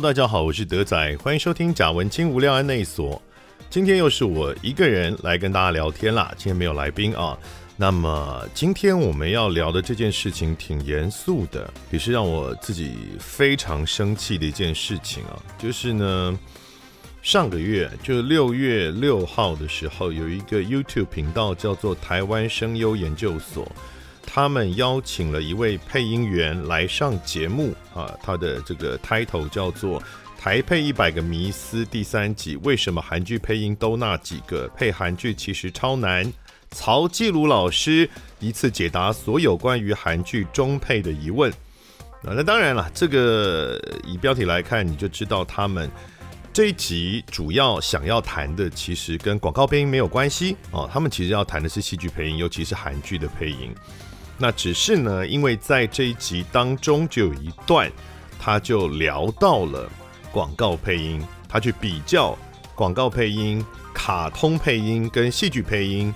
大家好，我是德仔，欢迎收听贾文清无料案内所。今天又是我一个人来跟大家聊天啦，今天没有来宾啊。那么今天我们要聊的这件事情挺严肃的，也是让我自己非常生气的一件事情啊。就是呢，上个月就六月六号的时候，有一个 YouTube 频道叫做台湾声优研究所。他们邀请了一位配音员来上节目啊，他的这个 title 叫做《台配一百个迷思》第三集，为什么韩剧配音都那几个？配韩剧其实超难。曹纪鲁老师一次解答所有关于韩剧中配的疑问。啊那当然了，这个以标题来看，你就知道他们这一集主要想要谈的，其实跟广告配音没有关系哦。他们其实要谈的是戏剧配音，尤其是韩剧的配音。那只是呢，因为在这一集当中就有一段，他就聊到了广告配音，他去比较广告配音、卡通配音跟戏剧配音，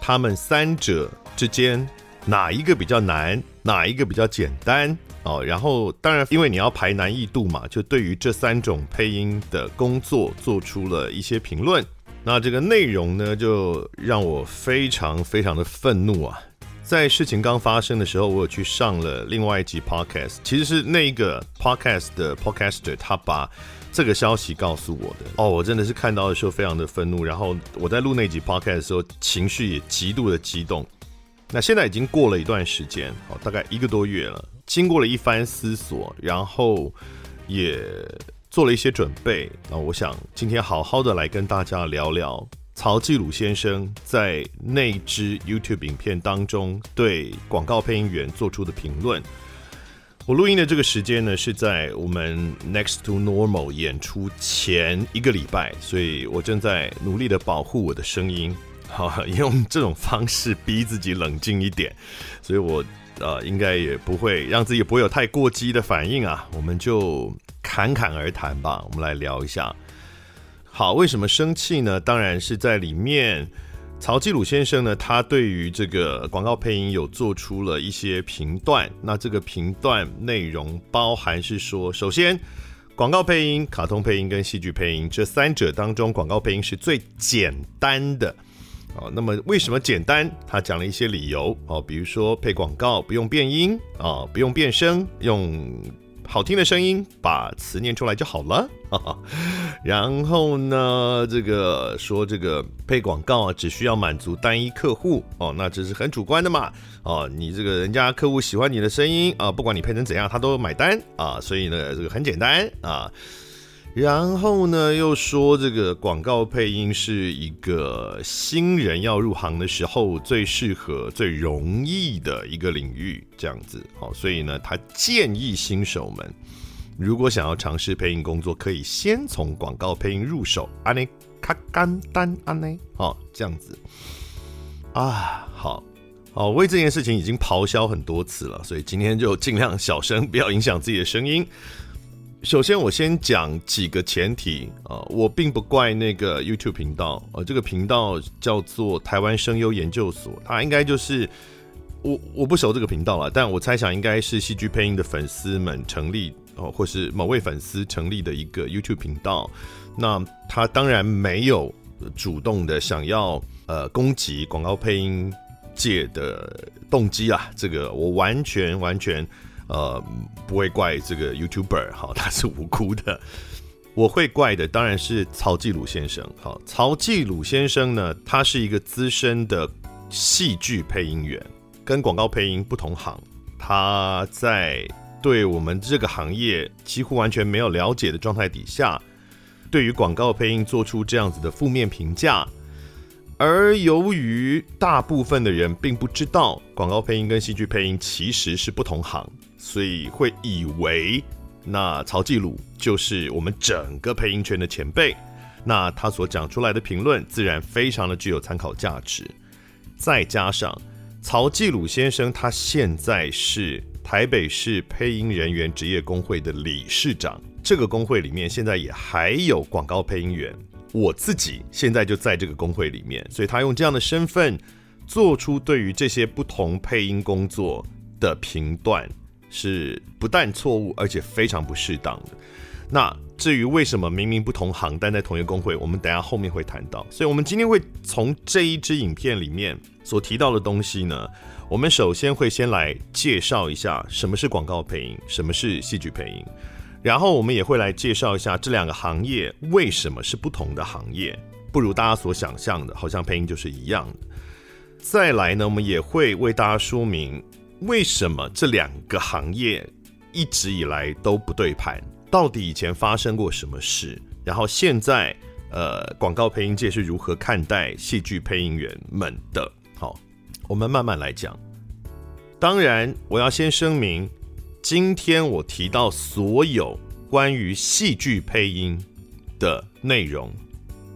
他们三者之间哪一个比较难，哪一个比较简单哦。然后当然，因为你要排难易度嘛，就对于这三种配音的工作做出了一些评论。那这个内容呢，就让我非常非常的愤怒啊。在事情刚发生的时候，我有去上了另外一集 podcast，其实是那一个 podcast 的 podcaster 他把这个消息告诉我的。哦，我真的是看到的时候非常的愤怒，然后我在录那集 podcast 的时候，情绪也极度的激动。那现在已经过了一段时间，哦，大概一个多月了，经过了一番思索，然后也做了一些准备。那我想今天好好的来跟大家聊聊。曹纪鲁先生在那支 YouTube 影片当中对广告配音员做出的评论。我录音的这个时间呢，是在我们 Next to Normal 演出前一个礼拜，所以我正在努力的保护我的声音，好，用这种方式逼自己冷静一点，所以我呃应该也不会让自己不会有太过激的反应啊，我们就侃侃而谈吧，我们来聊一下。好，为什么生气呢？当然是在里面，曹纪鲁先生呢，他对于这个广告配音有做出了一些评断。那这个评断内容包含是说，首先，广告配音、卡通配音跟戏剧配音这三者当中，广告配音是最简单的。哦，那么为什么简单？他讲了一些理由。哦，比如说配广告不用变音啊，不用变声，用。好听的声音，把词念出来就好了。然后呢，这个说这个配广告，只需要满足单一客户哦，那这是很主观的嘛。哦，你这个人家客户喜欢你的声音啊，不管你配成怎样，他都买单啊。所以呢，这个很简单啊。然后呢，又说这个广告配音是一个新人要入行的时候最适合、最容易的一个领域，这样子。好，所以呢，他建议新手们如果想要尝试配音工作，可以先从广告配音入手。安内卡干单安内，好，这样子。啊，好好，为这件事情已经咆哮很多次了，所以今天就尽量小声，不要影响自己的声音。首先，我先讲几个前提啊，我并不怪那个 YouTube 频道啊，这个频道叫做台湾声优研究所，它应该就是我我不熟这个频道了，但我猜想应该是戏剧配音的粉丝们成立哦，或是某位粉丝成立的一个 YouTube 频道。那他当然没有主动的想要呃攻击广告配音界的动机啊，这个我完全完全。呃，不会怪这个 YouTuber，好，他是无辜的。我会怪的当然是曹继鲁先生。好，曹继鲁先生呢，他是一个资深的戏剧配音员，跟广告配音不同行。他在对我们这个行业几乎完全没有了解的状态底下，对于广告配音做出这样子的负面评价。而由于大部分的人并不知道广告配音跟戏剧配音其实是不同行，所以会以为那曹继鲁就是我们整个配音圈的前辈，那他所讲出来的评论自然非常的具有参考价值。再加上曹继鲁先生他现在是台北市配音人员职业工会的理事长，这个工会里面现在也还有广告配音员。我自己现在就在这个工会里面，所以他用这样的身份做出对于这些不同配音工作的评断，是不但错误，而且非常不适当的。那至于为什么明明不同行，但在同一个工会，我们等下后面会谈到。所以，我们今天会从这一支影片里面所提到的东西呢，我们首先会先来介绍一下什么是广告配音，什么是戏剧配音，然后我们也会来介绍一下这两个行业为什么是不同的行业，不如大家所想象的，好像配音就是一样的。再来呢，我们也会为大家说明为什么这两个行业一直以来都不对盘。到底以前发生过什么事？然后现在，呃，广告配音界是如何看待戏剧配音员们的？好，我们慢慢来讲。当然，我要先声明，今天我提到所有关于戏剧配音的内容，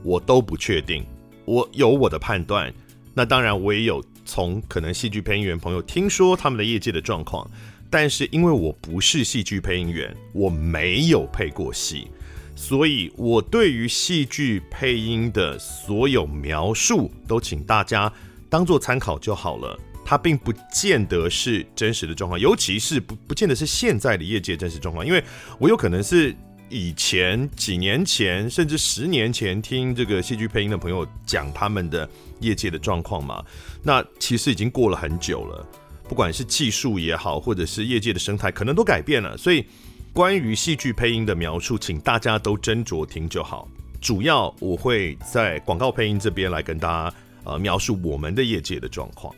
我都不确定，我有我的判断。那当然，我也有从可能戏剧配音员朋友听说他们的业界的状况。但是因为我不是戏剧配音员，我没有配过戏，所以我对于戏剧配音的所有描述都请大家当做参考就好了。它并不见得是真实的状况，尤其是不不见得是现在的业界真实状况，因为我有可能是以前几年前甚至十年前听这个戏剧配音的朋友讲他们的业界的状况嘛，那其实已经过了很久了。不管是技术也好，或者是业界的生态，可能都改变了。所以，关于戏剧配音的描述，请大家都斟酌听就好。主要我会在广告配音这边来跟大家呃描述我们的业界的状况。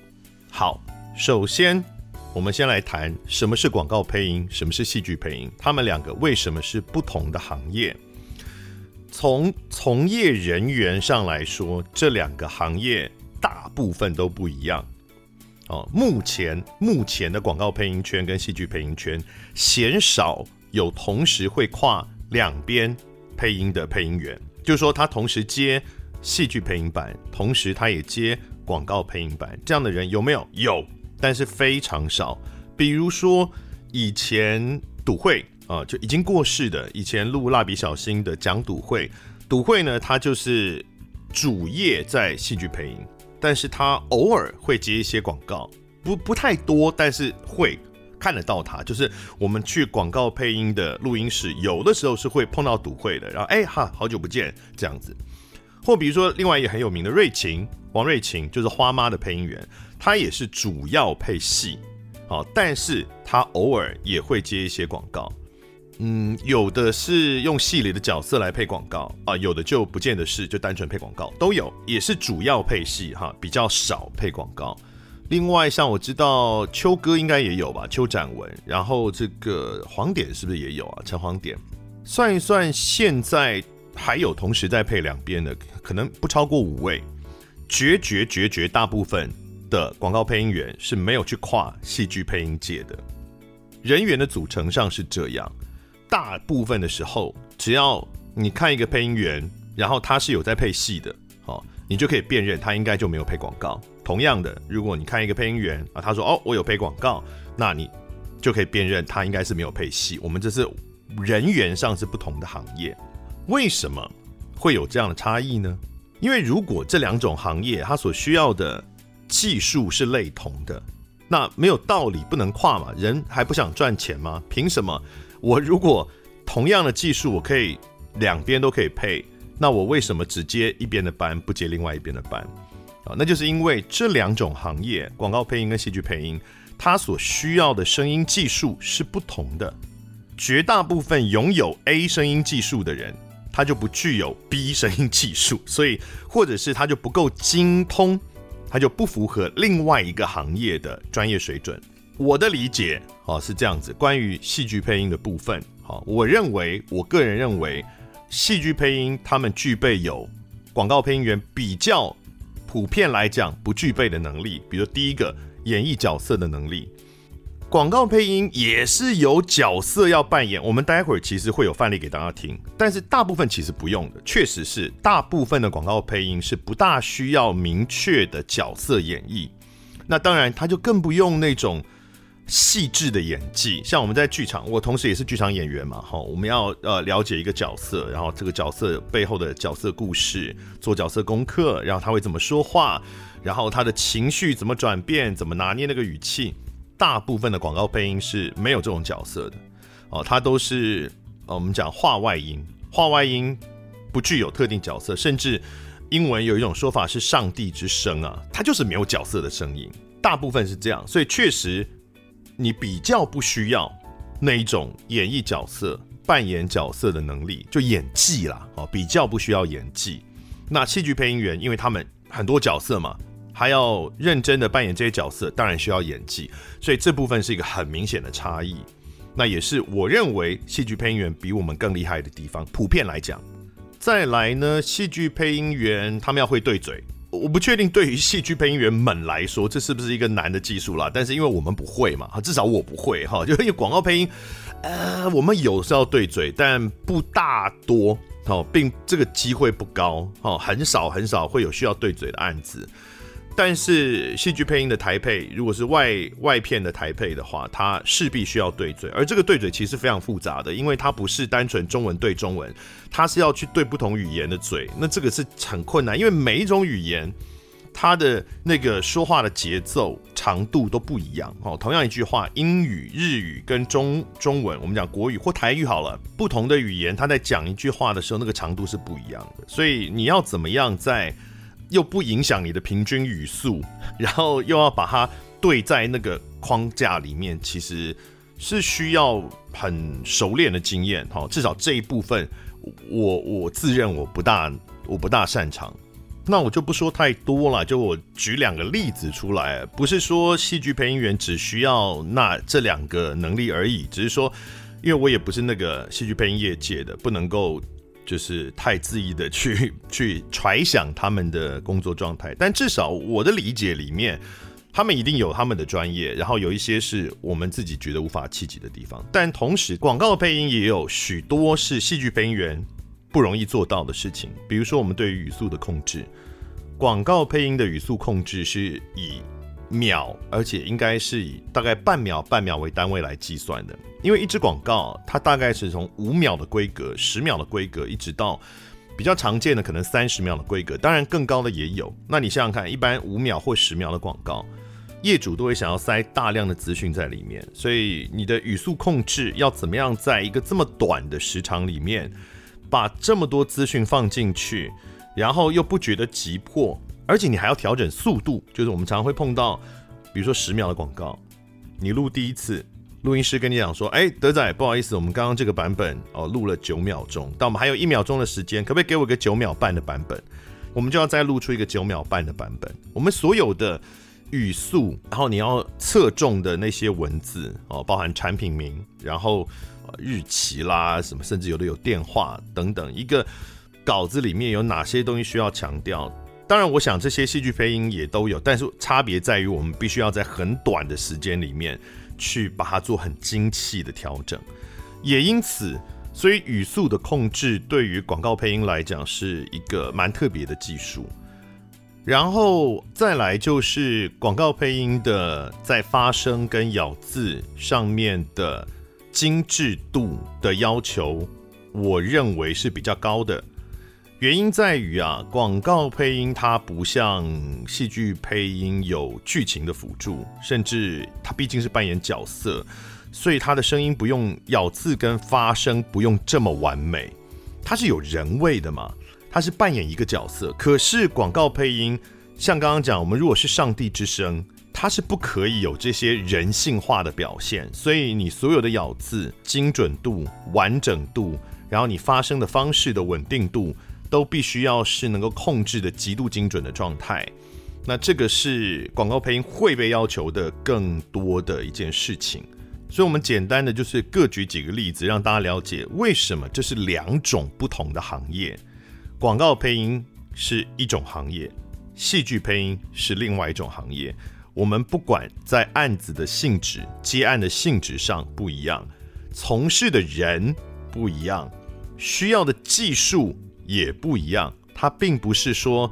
好，首先我们先来谈什么是广告配音，什么是戏剧配音，他们两个为什么是不同的行业？从从业人员上来说，这两个行业大部分都不一样。哦，目前目前的广告配音圈跟戏剧配音圈，鲜少有同时会跨两边配音的配音员，就是说他同时接戏剧配音版，同时他也接广告配音版，这样的人有没有？有，但是非常少。比如说以前赌会啊，就已经过世的，以前录蜡笔小新的讲赌会，赌会呢，他就是主业在戏剧配音。但是他偶尔会接一些广告，不不太多，但是会看得到他。就是我们去广告配音的录音室，有的时候是会碰到赌会的。然后哎哈，好久不见这样子。或比如说另外一个很有名的瑞晴，王瑞晴就是花妈的配音员，他也是主要配戏，好，但是他偶尔也会接一些广告。嗯，有的是用戏里的角色来配广告啊，有的就不见得是，就单纯配广告都有，也是主要配戏哈，比较少配广告。另外，像我知道秋哥应该也有吧，邱展文，然后这个黄点是不是也有啊？陈黄点，算一算，现在还有同时在配两边的，可能不超过五位。绝绝绝绝大部分的广告配音员是没有去跨戏剧配音界的，人员的组成上是这样。大部分的时候，只要你看一个配音员，然后他是有在配戏的，好，你就可以辨认他应该就没有配广告。同样的，如果你看一个配音员啊，他说哦，我有配广告，那你就可以辨认他应该是没有配戏。我们这是人员上是不同的行业，为什么会有这样的差异呢？因为如果这两种行业它所需要的技术是类同的，那没有道理不能跨嘛，人还不想赚钱吗？凭什么？我如果同样的技术，我可以两边都可以配，那我为什么只接一边的班，不接另外一边的班？啊，那就是因为这两种行业，广告配音跟戏剧配音，它所需要的声音技术是不同的。绝大部分拥有 A 声音技术的人，他就不具有 B 声音技术，所以或者是他就不够精通，它就不符合另外一个行业的专业水准。我的理解，啊，是这样子。关于戏剧配音的部分，好，我认为，我个人认为，戏剧配音他们具备有广告配音员比较普遍来讲不具备的能力。比如第一个，演绎角色的能力，广告配音也是有角色要扮演。我们待会儿其实会有范例给大家听，但是大部分其实不用的。确实是大部分的广告配音是不大需要明确的角色演绎。那当然，他就更不用那种。细致的演技，像我们在剧场，我同时也是剧场演员嘛，哈，我们要呃了解一个角色，然后这个角色背后的角色故事，做角色功课，然后他会怎么说话，然后他的情绪怎么转变，怎么拿捏那个语气。大部分的广告配音是没有这种角色的，哦，他都是呃，我们讲话外音，话外音不具有特定角色，甚至英文有一种说法是上帝之声啊，它就是没有角色的声音，大部分是这样，所以确实你比较不需要那一种演绎角色、扮演角色的能力，就演技啦，哦，比较不需要演技。那戏剧配音员，因为他们很多角色嘛。还要认真的扮演这些角色，当然需要演技，所以这部分是一个很明显的差异。那也是我认为戏剧配音员比我们更厉害的地方。普遍来讲，再来呢，戏剧配音员他们要会对嘴，我不确定对于戏剧配音员们来说，这是不是一个难的技术啦？但是因为我们不会嘛，至少我不会哈，就因为广告配音，呃，我们有时候要对嘴，但不大多哦，并这个机会不高哦，很少很少会有需要对嘴的案子。但是戏剧配音的台配，如果是外外片的台配的话，它势必需要对嘴，而这个对嘴其实非常复杂的，因为它不是单纯中文对中文，它是要去对不同语言的嘴，那这个是很困难，因为每一种语言它的那个说话的节奏长度都不一样哦。同样一句话，英语、日语跟中中文，我们讲国语或台语好了，不同的语言，它在讲一句话的时候，那个长度是不一样的，所以你要怎么样在又不影响你的平均语速，然后又要把它对在那个框架里面，其实是需要很熟练的经验哈。至少这一部分，我我自认我不大我不大擅长。那我就不说太多了，就我举两个例子出来，不是说戏剧配音员只需要那这两个能力而已，只是说，因为我也不是那个戏剧配音业界的，不能够。就是太恣意的去 去揣想他们的工作状态，但至少我的理解里面，他们一定有他们的专业，然后有一些是我们自己觉得无法企及的地方。但同时，广告配音也有许多是戏剧配音员不容易做到的事情，比如说我们对于语速的控制，广告配音的语速控制是以秒，而且应该是以大概半秒半秒为单位来计算的。因为一支广告，它大概是从五秒的规格、十秒的规格，一直到比较常见的可能三十秒的规格，当然更高的也有。那你想想看，一般五秒或十秒的广告，业主都会想要塞大量的资讯在里面，所以你的语速控制要怎么样，在一个这么短的时长里面，把这么多资讯放进去，然后又不觉得急迫，而且你还要调整速度，就是我们常常会碰到，比如说十秒的广告，你录第一次。录音师跟你讲说：“哎，德仔，不好意思，我们刚刚这个版本哦录了九秒钟，但我们还有一秒钟的时间，可不可以给我个九秒半的版本？我们就要再录出一个九秒半的版本。我们所有的语速，然后你要侧重的那些文字哦，包含产品名，然后日期啦，什么，甚至有的有电话等等，一个稿子里面有哪些东西需要强调？当然，我想这些戏剧配音也都有，但是差别在于我们必须要在很短的时间里面。”去把它做很精细的调整，也因此，所以语速的控制对于广告配音来讲是一个蛮特别的技术。然后再来就是广告配音的在发声跟咬字上面的精致度的要求，我认为是比较高的。原因在于啊，广告配音它不像戏剧配音有剧情的辅助，甚至它毕竟是扮演角色，所以它的声音不用咬字跟发声不用这么完美，它是有人味的嘛，它是扮演一个角色。可是广告配音，像刚刚讲，我们如果是上帝之声，它是不可以有这些人性化的表现，所以你所有的咬字精准度、完整度，然后你发声的方式的稳定度。都必须要是能够控制的极度精准的状态，那这个是广告配音会被要求的更多的一件事情。所以，我们简单的就是各举几个例子，让大家了解为什么这是两种不同的行业。广告配音是一种行业，戏剧配音是另外一种行业。我们不管在案子的性质、接案的性质上不一样，从事的人不一样，需要的技术。也不一样，它并不是说，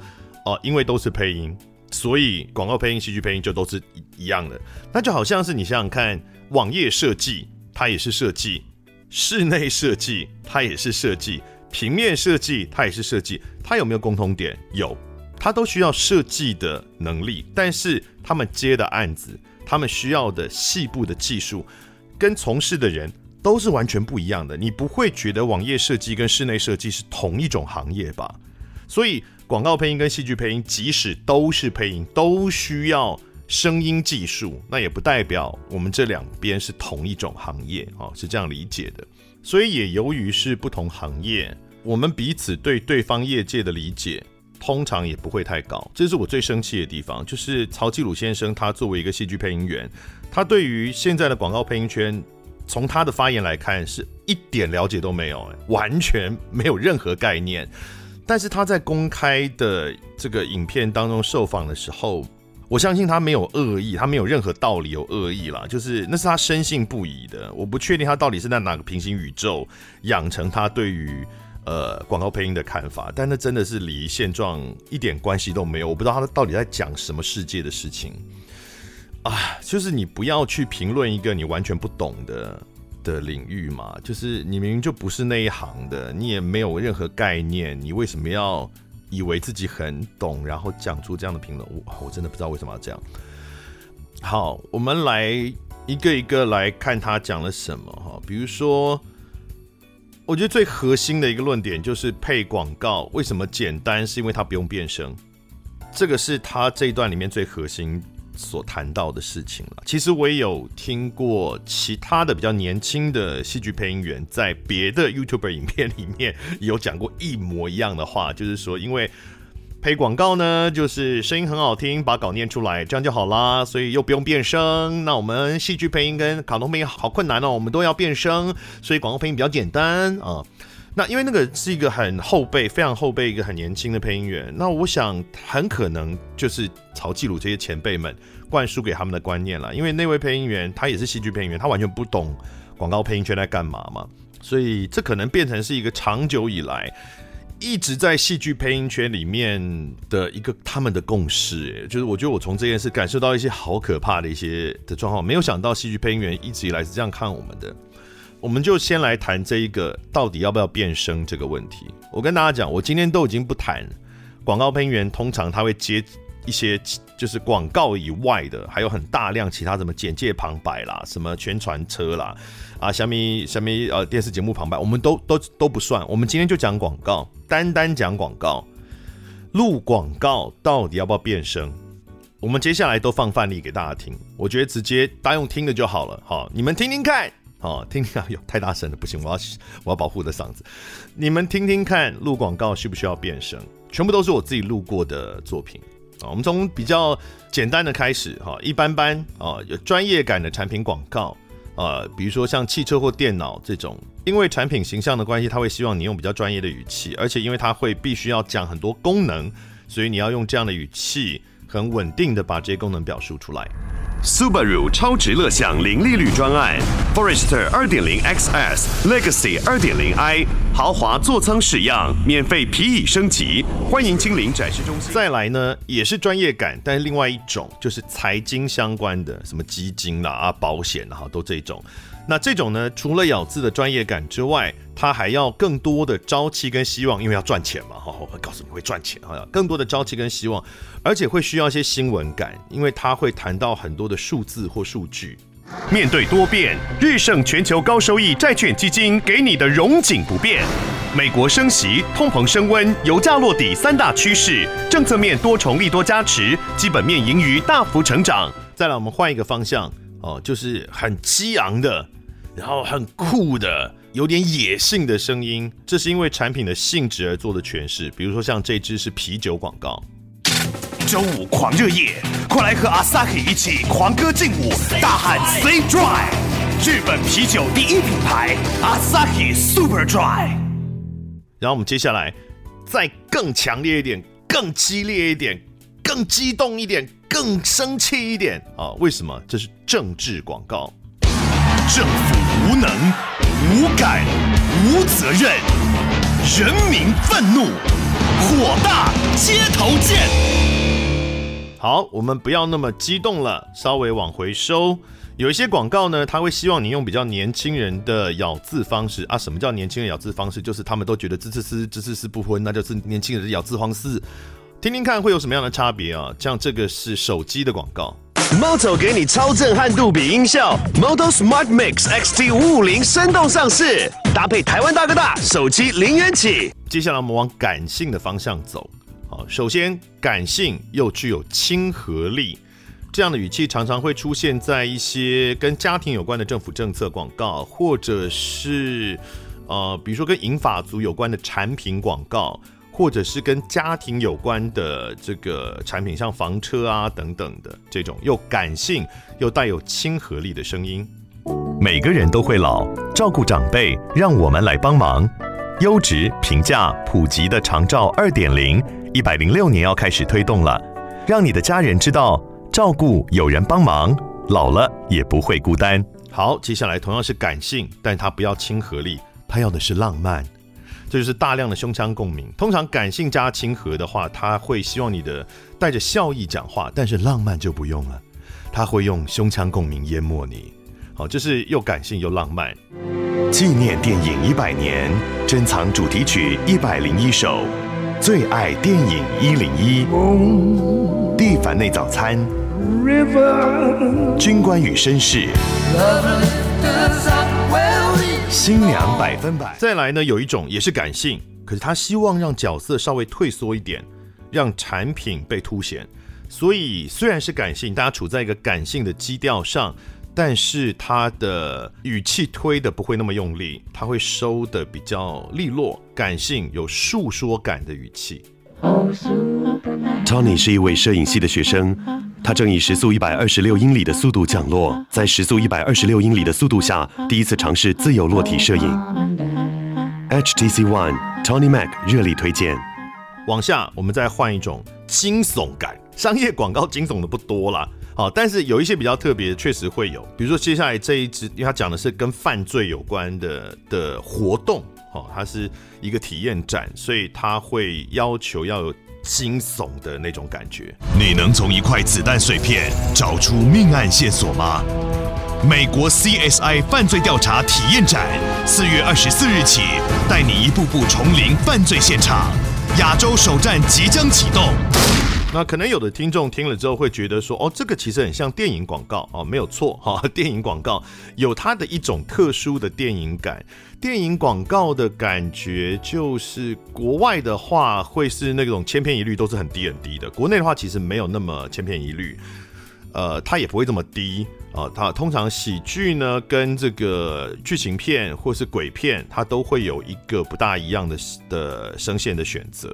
哦、呃，因为都是配音，所以广告配音、戏剧配音就都是一样的。那就好像是你想想看，网页设计它也是设计，室内设计它也是设计，平面设计它也是设计，它有没有共通点？有，它都需要设计的能力，但是他们接的案子，他们需要的细部的技术，跟从事的人都是完全不一样的。你不会觉得网页设计跟室内设计是同一种行业吧？所以广告配音跟戏剧配音，即使都是配音，都需要声音技术，那也不代表我们这两边是同一种行业啊，是这样理解的。所以也由于是不同行业，我们彼此对对方业界的理解，通常也不会太高。这是我最生气的地方，就是曹纪鲁先生，他作为一个戏剧配音员，他对于现在的广告配音圈，从他的发言来看，是一点了解都没有，完全没有任何概念。但是他在公开的这个影片当中受访的时候，我相信他没有恶意，他没有任何道理有恶意啦，就是那是他深信不疑的。我不确定他到底是在哪个平行宇宙养成他对于呃广告配音的看法，但那真的是离现状一点关系都没有。我不知道他到底在讲什么世界的事情啊！就是你不要去评论一个你完全不懂的。的领域嘛，就是你明明就不是那一行的，你也没有任何概念，你为什么要以为自己很懂，然后讲出这样的评论？我我真的不知道为什么要这样。好，我们来一个一个来看他讲了什么哈，比如说，我觉得最核心的一个论点就是配广告为什么简单，是因为它不用变声，这个是他这一段里面最核心所谈到的事情了。其实我也有听过其他的比较年轻的戏剧配音员，在别的 YouTuber 影片里面有讲过一模一样的话，就是说，因为配广告呢，就是声音很好听，把稿念出来，这样就好啦，所以又不用变声。那我们戏剧配音跟卡通配音好困难哦，我们都要变声，所以广告配音比较简单啊。那因为那个是一个很后辈、非常后辈一个很年轻的配音员，那我想很可能就是曹纪鲁这些前辈们灌输给他们的观念了。因为那位配音员他也是戏剧配音员，他完全不懂广告配音圈在干嘛嘛，所以这可能变成是一个长久以来一直在戏剧配音圈里面的一个他们的共识。就是我觉得我从这件事感受到一些好可怕的一些的状况，没有想到戏剧配音员一直以来是这样看我们的。我们就先来谈这一个到底要不要变声这个问题。我跟大家讲，我今天都已经不谈广告配音员，通常他会接一些就是广告以外的，还有很大量其他什么简介旁白啦，什么宣传车啦，啊，什么什么呃电视节目旁白，我们都都都不算。我们今天就讲广告，单单讲广告，录广告到底要不要变声？我们接下来都放范例给大家听，我觉得直接大用听的就好了。好，你们听听看。好，听听啊，哟，太大声了，不行，我要我要保护我的嗓子。你们听听看，录广告需不需要变声？全部都是我自己录过的作品啊。我们从比较简单的开始哈，一般般啊，有专业感的产品广告啊，比如说像汽车或电脑这种，因为产品形象的关系，他会希望你用比较专业的语气，而且因为他会必须要讲很多功能，所以你要用这样的语气，很稳定的把这些功能表述出来。Subaru 超值乐享零利率专案，Forester 二点零 XS Legacy 二点零 i 豪华座舱式样，免费皮椅升级，欢迎亲临展示中心。再来呢，也是专业感，但是另外一种就是财经相关的，什么基金啦啊、保险啦，都这种。那这种呢，除了咬字的专业感之外，它还要更多的朝气跟希望，因为要赚钱嘛，哈，我会告诉你会赚钱，啊，更多的朝气跟希望，而且会需要一些新闻感，因为它会谈到很多的数字或数据。面对多变，日盛全球高收益债券基金给你的荣景不变。美国升息、通膨升温、油价落底三大趋势，政策面多重利多加持，基本面盈余大幅成长。再来，我们换一个方向，哦，就是很激昂的。然后很酷的，有点野性的声音，这是因为产品的性质而做的诠释。比如说像这支是啤酒广告，周五狂热夜，快来和 Asahi 一起狂歌劲舞，大喊 Stay Dry，日本啤酒第一品牌 Asahi Super Dry。然后我们接下来再更强烈一点，更激烈一点，更激动一点，更生气一点啊！为什么？这是政治广告。政府无能、无感、无责任，人民愤怒，火大街头见。好，我们不要那么激动了，稍微往回收。有一些广告呢，他会希望你用比较年轻人的咬字方式啊。什么叫年轻人咬字方式？就是他们都觉得“滋滋滋滋滋滋不婚”，那就是年轻人的咬字方式。听听看会有什么样的差别啊？像这个是手机的广告。Moto 给你超震撼杜比音效，Moto Smart Mix XT 五五零生动上市，搭配台湾大哥大手机零元起。接下来我们往感性的方向走。好，首先感性又具有亲和力，这样的语气常常会出现在一些跟家庭有关的政府政策广告，或者是呃，比如说跟银发族有关的产品广告。或者是跟家庭有关的这个产品，像房车啊等等的这种又感性又带有亲和力的声音。每个人都会老，照顾长辈，让我们来帮忙。优质、平价、普及的长照二点零，一百零六年要开始推动了，让你的家人知道照顾有人帮忙，老了也不会孤单。好，接下来同样是感性，但他不要亲和力，他要的是浪漫。这就是大量的胸腔共鸣。通常感性加亲和的话，他会希望你的带着笑意讲话，但是浪漫就不用了，他会用胸腔共鸣淹没你。好，这是又感性又浪漫。纪念电影一百年，珍藏主题曲一百零一首，最爱电影一零一。蒂凡内早餐，军官与绅士。新娘百分百。再来呢，有一种也是感性，可是他希望让角色稍微退缩一点，让产品被凸显。所以虽然是感性，大家处在一个感性的基调上，但是他的语气推的不会那么用力，他会收的比较利落，感性有述说感的语气。Tony 是一位摄影系的学生。他正以时速一百二十六英里的速度降落，在时速一百二十六英里的速度下，第一次尝试自由落体摄影。HTC One Tony Mac 热力推荐。往下，我们再换一种惊悚感。商业广告惊悚的不多啦，好，但是有一些比较特别，确实会有。比如说接下来这一支，因为它讲的是跟犯罪有关的的活动，好，它是一个体验展，所以它会要求要有。惊悚的那种感觉。你能从一块子弹碎片找出命案线索吗？美国 CSI 犯罪调查体验展，四月二十四日起，带你一步步重临犯罪现场。亚洲首站即将启动。那可能有的听众听了之后会觉得说，哦，这个其实很像电影广告哦，没有错哈，电影广告有它的一种特殊的电影感。电影广告的感觉就是国外的话会是那种千篇一律都是很低很低的，国内的话其实没有那么千篇一律，呃，它也不会这么低啊。它通常喜剧呢跟这个剧情片或是鬼片，它都会有一个不大一样的的声线的选择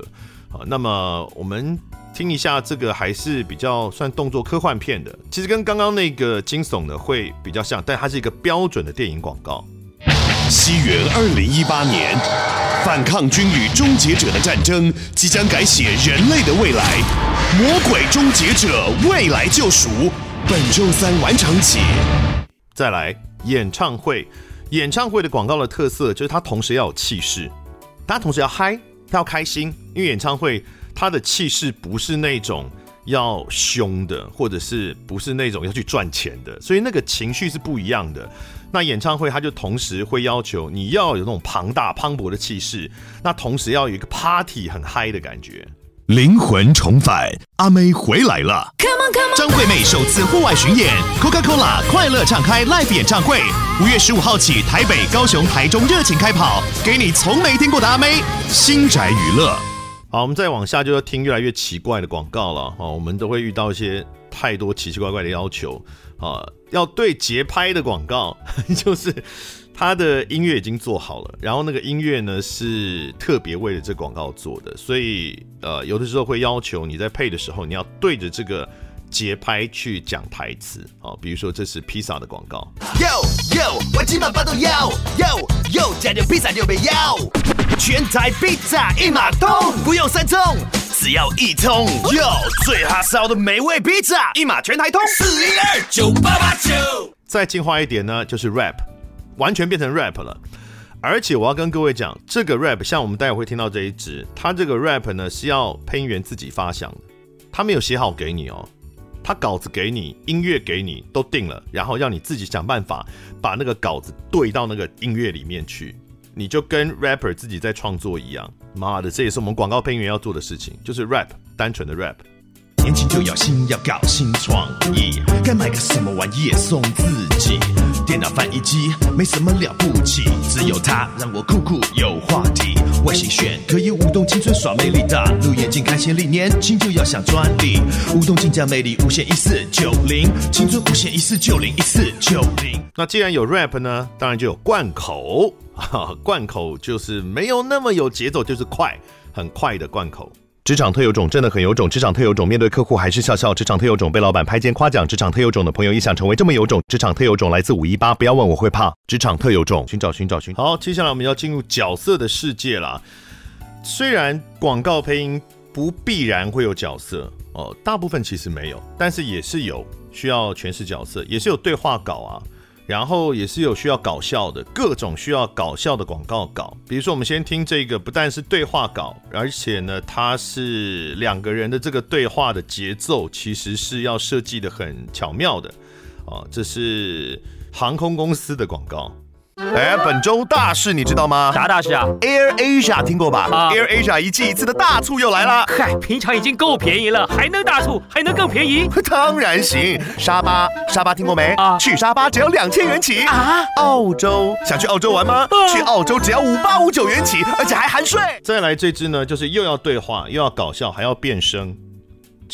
啊。那么我们。听一下，这个还是比较算动作科幻片的，其实跟刚刚那个惊悚的会比较像，但它是一个标准的电影广告。西元二零一八年，反抗军与终结者的战争即将改写人类的未来，《魔鬼终结者：未来救赎》本周三晚场起。再来演唱会，演唱会的广告的特色就是它同时要有气势，它同时要嗨，它要开心，因为演唱会。他的气势不是那种要凶的，或者是不是那种要去赚钱的，所以那个情绪是不一样的。那演唱会他就同时会要求你要有那种庞大磅礴的气势，那同时要有一个 party 很嗨的感觉。灵魂重返，阿妹回来了！Come on，Come on！。张惠妹首次户外巡演，Coca-Cola 快乐敞开 Live 演唱会，五月十五号起，台北、高雄、台中热情开跑，给你从没听过的阿妹。新宅娱乐。好，我们再往下就要听越来越奇怪的广告了。哦，我们都会遇到一些太多奇奇怪怪的要求。啊，要对节拍的广告，就是他的音乐已经做好了，然后那个音乐呢是特别为了这广告做的，所以呃，有的时候会要求你在配的时候，你要对着这个。节拍去讲台词，好，比如说这是披萨的广告。Yo yo，我今晚都要。Yo yo，加点披萨就别要。全台披萨一码通，不用三通，只要一通。Yo，最哈烧的美味披萨一码全台通。四一二九八八九。再进化一点呢，就是 rap，完全变成 rap 了。而且我要跟各位讲，这个 rap 像我们待会会听到这一支，它这个 rap 呢是要配音员自己发想的，他没有写好给你哦。他稿子给你，音乐给你，都定了，然后要你自己想办法把那个稿子对到那个音乐里面去，你就跟 rapper 自己在创作一样。妈的，这也是我们广告配音员要做的事情，就是 rap，单纯的 rap。年轻就要新，要搞新创意，该买个什么玩意送自己？电脑翻译机没什么了不起，只有它让我酷酷有话题。外形炫，可以舞动青春耍魅力，大陆眼睛看先例，年轻就要想专利，舞动镜架魅力无限一四九零，青春无限一四九零一四九零。那既然有 rap 呢，当然就有贯口，哈，贯口就是没有那么有节奏，就是快，很快的贯口。职场特有种，真的很有种。职场特有种，面对客户还是笑笑。职场特有种，被老板拍肩夸奖。职场特有种的朋友也想成为这么有种。职场特有种来自五一八，不要问我会怕。职场特有种，寻找寻找寻。好，接下来我们要进入角色的世界啦。虽然广告配音不必然会有角色哦，大部分其实没有，但是也是有需要诠释角色，也是有对话稿啊。然后也是有需要搞笑的各种需要搞笑的广告稿，比如说我们先听这个，不但是对话稿，而且呢，它是两个人的这个对话的节奏，其实是要设计的很巧妙的，哦，这是航空公司的广告。哎，本周大事你知道吗？啥大事啊？Air Asia 听过吧？啊，Air Asia 一季一次的大促又来了。嗨，平常已经够便宜了，还能大促，还能更便宜？当然行。沙巴，沙巴听过没？啊，去沙巴只要两千元起啊。澳洲，想去澳洲玩吗？啊，去澳洲只要五八五九元起，而且还含税。再来这支呢，就是又要对话，又要搞笑，还要变声。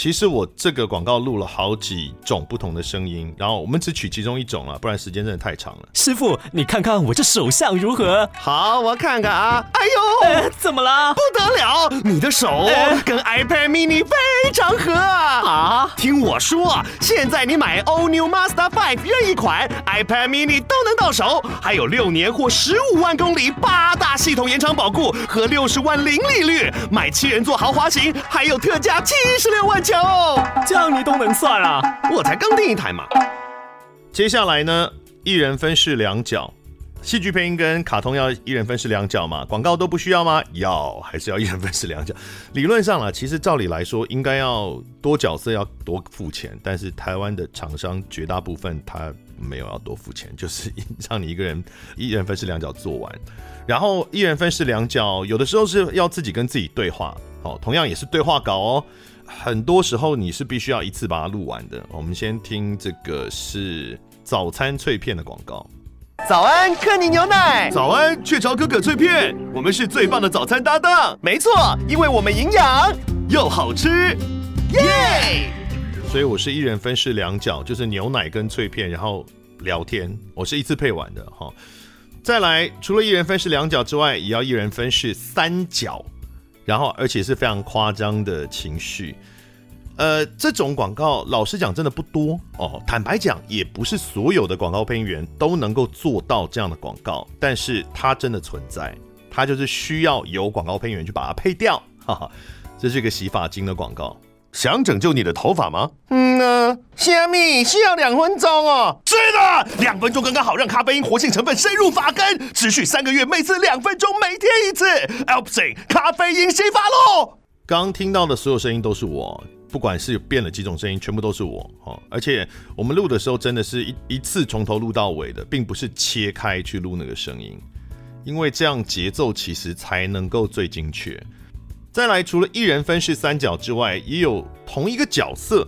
其实我这个广告录了好几种不同的声音，然后我们只取其中一种了，不然时间真的太长了。师傅，你看看我这手相如何？好，我看看啊。哎呦，呃、怎么了？不得了，你的手、呃、跟 iPad mini 非常合啊！啊，听我说，现在你买 All New Master 5任意款 iPad mini 都能到手，还有六年或十五万公里八大系统延长保固和六十万零利率，买七人座豪华型还有特价七十六万。这样你都能算啊？我才刚订一台嘛。接下来呢，一人分饰两角，戏剧配音跟卡通要一人分饰两角嘛？广告都不需要吗？要，还是要一人分饰两角？理论上啊，其实照理来说应该要多角色要多付钱，但是台湾的厂商绝大部分他没有要多付钱，就是让你一个人一人分饰两角做完，然后一人分饰两角，有的时候是要自己跟自己对话，哦，同样也是对话稿哦。很多时候你是必须要一次把它录完的。我们先听这个是早餐脆片的广告。早安，克尼牛奶。早安，雀巢可可脆片。我们是最棒的早餐搭档。没错，因为我们营养又好吃，耶、yeah!！所以我是一人分饰两角，就是牛奶跟脆片，然后聊天。我是一次配完的哈。再来，除了一人分饰两角之外，也要一人分饰三角。然后，而且是非常夸张的情绪，呃，这种广告老实讲真的不多哦。坦白讲，也不是所有的广告配音员都能够做到这样的广告，但是它真的存在，它就是需要有广告配音员去把它配掉。哈哈，这是一个洗发精的广告。想拯救你的头发吗？嗯呢，虾米需要两分钟哦。是的，两分钟刚刚好，让咖啡因活性成分深入发根，持续三个月，每次两分钟，每天一次。Alpsin 咖啡因洗发露。刚听到的所有声音都是我，不管是变了几种声音，全部都是我。哦，而且我们录的时候真的是一一次从头录到尾的，并不是切开去录那个声音，因为这样节奏其实才能够最精确。再来，除了一人分饰三角之外，也有同一个角色，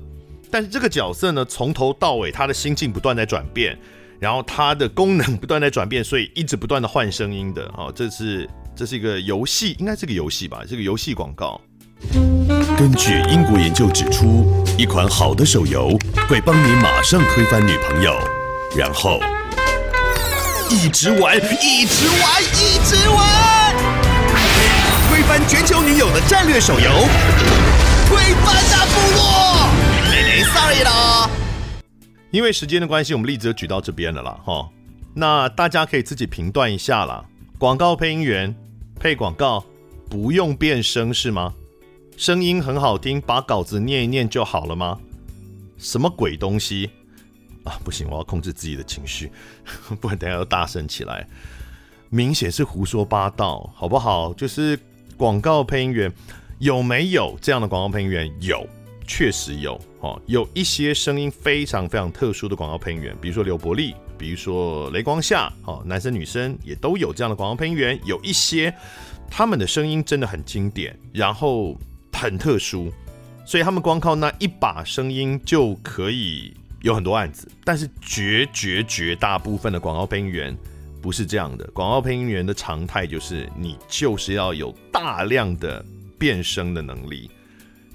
但是这个角色呢，从头到尾他的心境不断在转变，然后他的功能不断在转变，所以一直不断的换声音的。哦，这是这是一个游戏，应该是个游戏吧？这个游戏广告。根据英国研究指出，一款好的手游会帮你马上推翻女朋友，然后一直玩，一直玩，一直玩。全球女友的战略手游，推翻大部落。，sorry 啦。因为时间的关系，我们例子就举到这边了啦，哈。那大家可以自己评断一下啦。广告配音员配广告不用变声是吗？声音很好听，把稿子念一念就好了吗？什么鬼东西啊！不行，我要控制自己的情绪，不然等下要大声起来。明显是胡说八道，好不好？就是。广告配音员有没有这样的广告配音员？有，确实有哦。有一些声音非常非常特殊的广告配音员，比如说刘伯利，比如说雷光夏，哦，男生女生也都有这样的广告配音员。有一些他们的声音真的很经典，然后很特殊，所以他们光靠那一把声音就可以有很多案子。但是绝绝绝大部分的广告配音员不是这样的，广告配音员的常态就是你就是要有大量的变声的能力，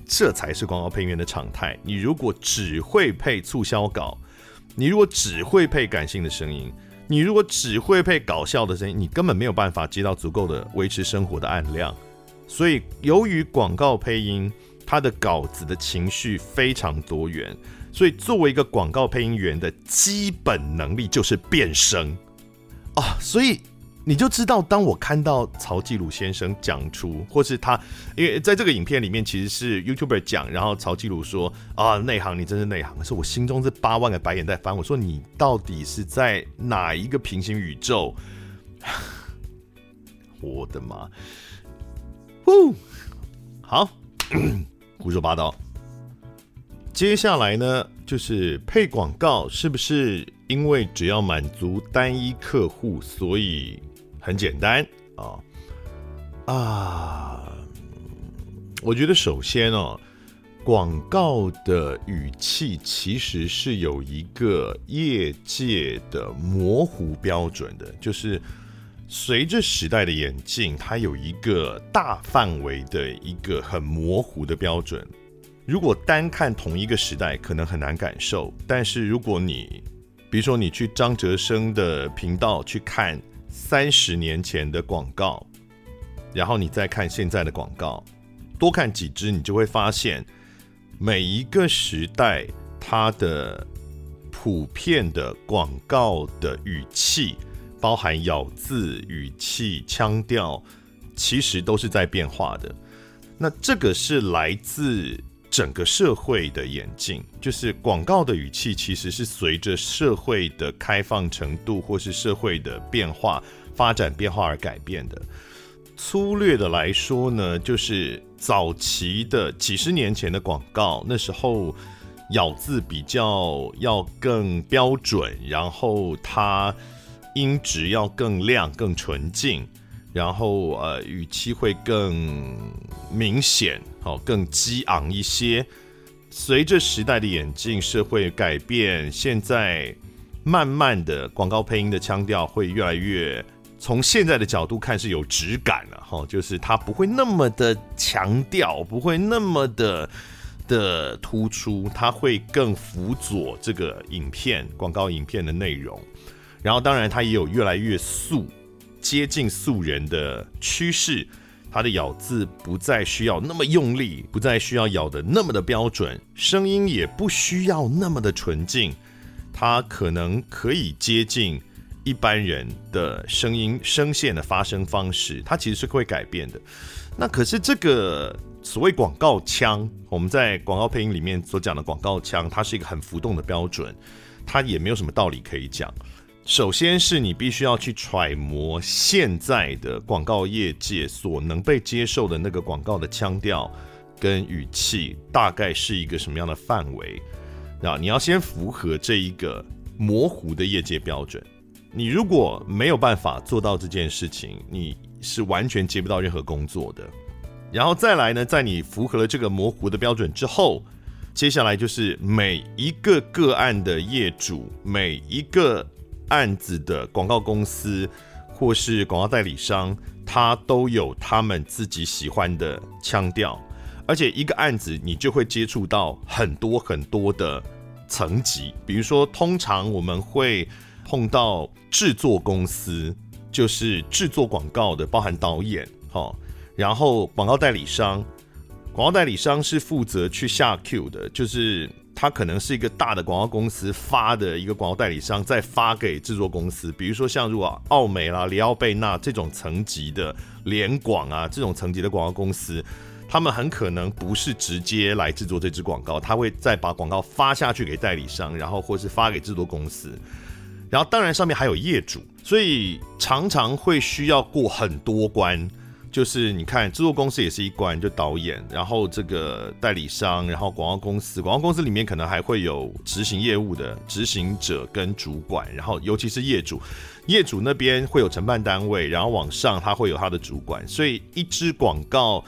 这才是广告配音员的常态。你如果只会配促销稿，你如果只会配感性的声音，你如果只会配搞笑的声音，你根本没有办法接到足够的维持生活的案量。所以，由于广告配音，它的稿子的情绪非常多元，所以作为一个广告配音员的基本能力就是变声啊。所以你就知道，当我看到曹纪鲁先生讲出，或是他，因为在这个影片里面其实是 YouTuber 讲，然后曹纪鲁说啊，内行，你真是内行。可是我心中这八万个白眼在翻，我说你到底是在哪一个平行宇宙？我的妈！呼，好，胡说八道。接下来呢，就是配广告，是不是因为只要满足单一客户，所以？很简单啊啊！我觉得首先哦，广告的语气其实是有一个业界的模糊标准的，就是随着时代的演进，它有一个大范围的一个很模糊的标准。如果单看同一个时代，可能很难感受；但是如果你，比如说你去张哲生的频道去看。三十年前的广告，然后你再看现在的广告，多看几支，你就会发现每一个时代它的普遍的广告的语气，包含咬字、语气、腔调，其实都是在变化的。那这个是来自整个社会的演进，就是广告的语气其实是随着社会的开放程度或是社会的变化发展变化而改变的。粗略的来说呢，就是早期的几十年前的广告，那时候咬字比较要更标准，然后它音质要更亮、更纯净。然后呃，语气会更明显，好，更激昂一些。随着时代的演进，社会改变，现在慢慢的广告配音的腔调会越来越，从现在的角度看是有质感了，哈，就是它不会那么的强调，不会那么的的突出，它会更辅佐这个影片广告影片的内容。然后当然它也有越来越素。接近素人的趋势，它的咬字不再需要那么用力，不再需要咬得那么的标准，声音也不需要那么的纯净，它可能可以接近一般人的声音声线的发声方式，它其实是会改变的。那可是这个所谓广告腔，我们在广告配音里面所讲的广告腔，它是一个很浮动的标准，它也没有什么道理可以讲。首先是你必须要去揣摩现在的广告业界所能被接受的那个广告的腔调跟语气，大概是一个什么样的范围？啊，你要先符合这一个模糊的业界标准。你如果没有办法做到这件事情，你是完全接不到任何工作的。然后再来呢，在你符合了这个模糊的标准之后，接下来就是每一个个案的业主，每一个。案子的广告公司或是广告代理商，他都有他们自己喜欢的腔调，而且一个案子你就会接触到很多很多的层级。比如说，通常我们会碰到制作公司，就是制作广告的，包含导演，哈，然后广告代理商，广告代理商是负责去下 Q 的，就是。他可能是一个大的广告公司发的一个广告代理商，再发给制作公司。比如说像如果奥美啦、里奥贝纳这种层级的联广啊，这种层级的广告公司，他们很可能不是直接来制作这支广告，他会再把广告发下去给代理商，然后或是发给制作公司。然后当然上面还有业主，所以常常会需要过很多关。就是你看，制作公司也是一关，就导演，然后这个代理商，然后广告公司，广告公司里面可能还会有执行业务的执行者跟主管，然后尤其是业主，业主那边会有承办单位，然后往上他会有他的主管，所以一支广告，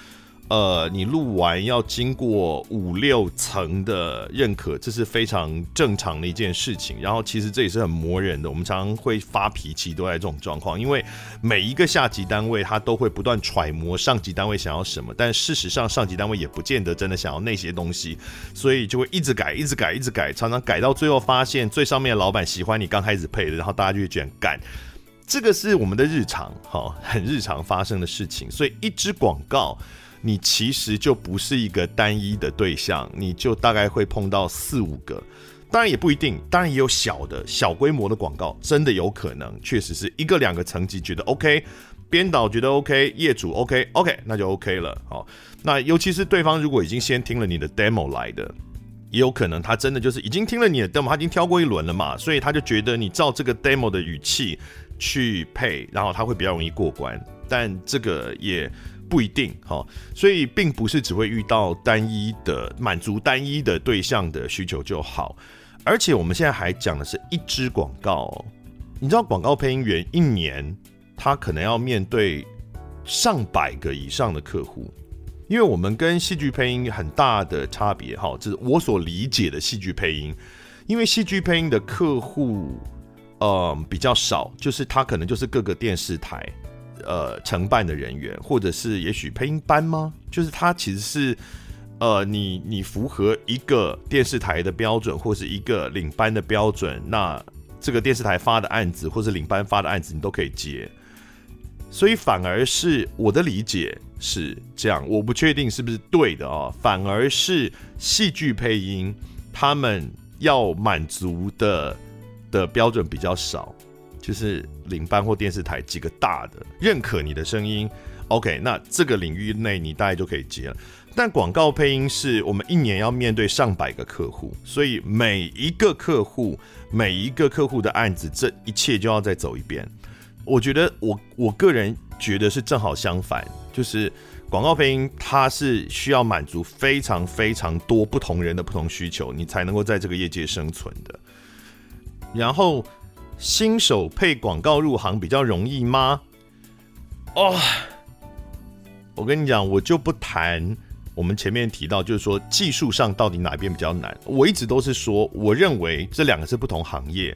呃，你录完要经过五六层的认可，这是非常正常的一件事情。然后其实这也是很磨人的，我们常常会发脾气，都在这种状况，因为每一个下级单位他都会不断揣摩上级单位想要什么，但事实上上级单位也不见得真的想要那些东西，所以就会一直改，一直改，一直改，常常改到最后发现最上面的老板喜欢你刚开始配的，然后大家就卷干。这个是我们的日常，哈，很日常发生的事情。所以一支广告。你其实就不是一个单一的对象，你就大概会碰到四五个，当然也不一定，当然也有小的小规模的广告，真的有可能，确实是一个两个层级觉得 OK，编导觉得 OK，业主 OK，OK，那就 OK 了。好，那尤其是对方如果已经先听了你的 demo 来的，也有可能他真的就是已经听了你的 demo，他已经挑过一轮了嘛，所以他就觉得你照这个 demo 的语气去配，然后他会比较容易过关，但这个也。不一定哈，所以并不是只会遇到单一的满足单一的对象的需求就好，而且我们现在还讲的是一支广告，你知道广告配音员一年他可能要面对上百个以上的客户，因为我们跟戏剧配音很大的差别哈，这是我所理解的戏剧配音，因为戏剧配音的客户呃比较少，就是他可能就是各个电视台。呃，承办的人员，或者是也许配音班吗？就是他其实是，呃，你你符合一个电视台的标准，或是一个领班的标准，那这个电视台发的案子，或是领班发的案子，你都可以接。所以反而是我的理解是这样，我不确定是不是对的啊。反而是戏剧配音，他们要满足的的标准比较少。就是领班或电视台几个大的认可你的声音，OK，那这个领域内你大概就可以接了。但广告配音是我们一年要面对上百个客户，所以每一个客户每一个客户的案子，这一切就要再走一遍。我觉得我我个人觉得是正好相反，就是广告配音它是需要满足非常非常多不同人的不同需求，你才能够在这个业界生存的。然后。新手配广告入行比较容易吗？哦，我跟你讲，我就不谈我们前面提到，就是说技术上到底哪边比较难。我一直都是说，我认为这两个是不同行业，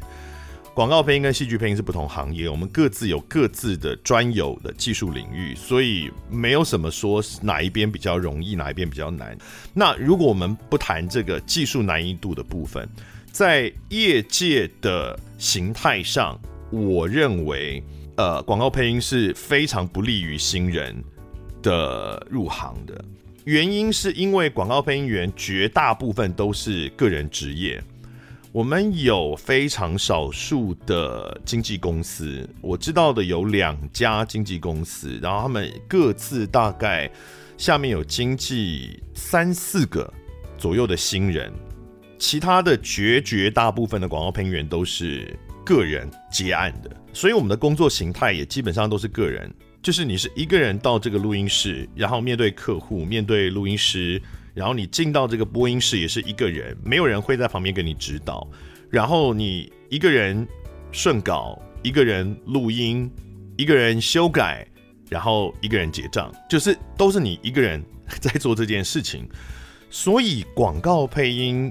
广告配音跟戏剧配音是不同行业，我们各自有各自的专有的技术领域，所以没有什么说哪一边比较容易，哪一边比较难。那如果我们不谈这个技术难易度的部分。在业界的形态上，我认为，呃，广告配音是非常不利于新人的入行的。原因是因为广告配音员绝大部分都是个人职业，我们有非常少数的经纪公司，我知道的有两家经纪公司，然后他们各自大概下面有经纪三四个左右的新人。其他的绝绝大部分的广告配音员都是个人接案的，所以我们的工作形态也基本上都是个人，就是你是一个人到这个录音室，然后面对客户，面对录音师，然后你进到这个播音室也是一个人，没有人会在旁边给你指导，然后你一个人顺稿，一个人录音，一个人修改，然后一个人结账，就是都是你一个人在做这件事情，所以广告配音。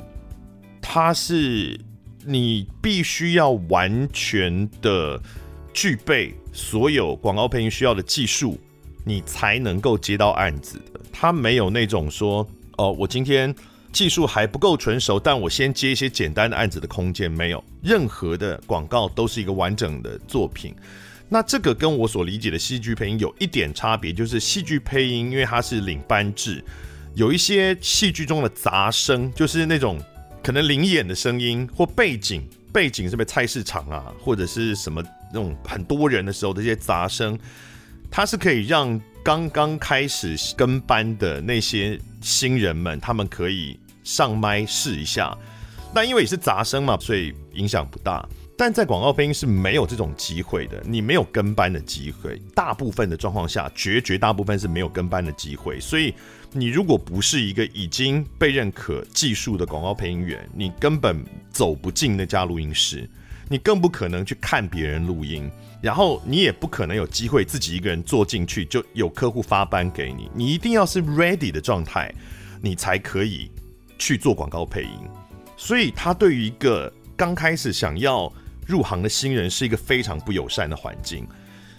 它是你必须要完全的具备所有广告配音需要的技术，你才能够接到案子的。它没有那种说，哦，我今天技术还不够纯熟，但我先接一些简单的案子的空间没有。任何的广告都是一个完整的作品。那这个跟我所理解的戏剧配音有一点差别，就是戏剧配音因为它是领班制，有一些戏剧中的杂声，就是那种。可能临演的声音或背景，背景是不是菜市场啊，或者是什么那种很多人的时候的这些杂声，它是可以让刚刚开始跟班的那些新人们，他们可以上麦试一下。但因为也是杂声嘛，所以影响不大。但在广告配音是没有这种机会的，你没有跟班的机会。大部分的状况下，绝绝大部分是没有跟班的机会，所以。你如果不是一个已经被认可技术的广告配音员，你根本走不进那家录音室。你更不可能去看别人录音，然后你也不可能有机会自己一个人坐进去就有客户发班给你。你一定要是 ready 的状态，你才可以去做广告配音。所以，他对于一个刚开始想要入行的新人，是一个非常不友善的环境。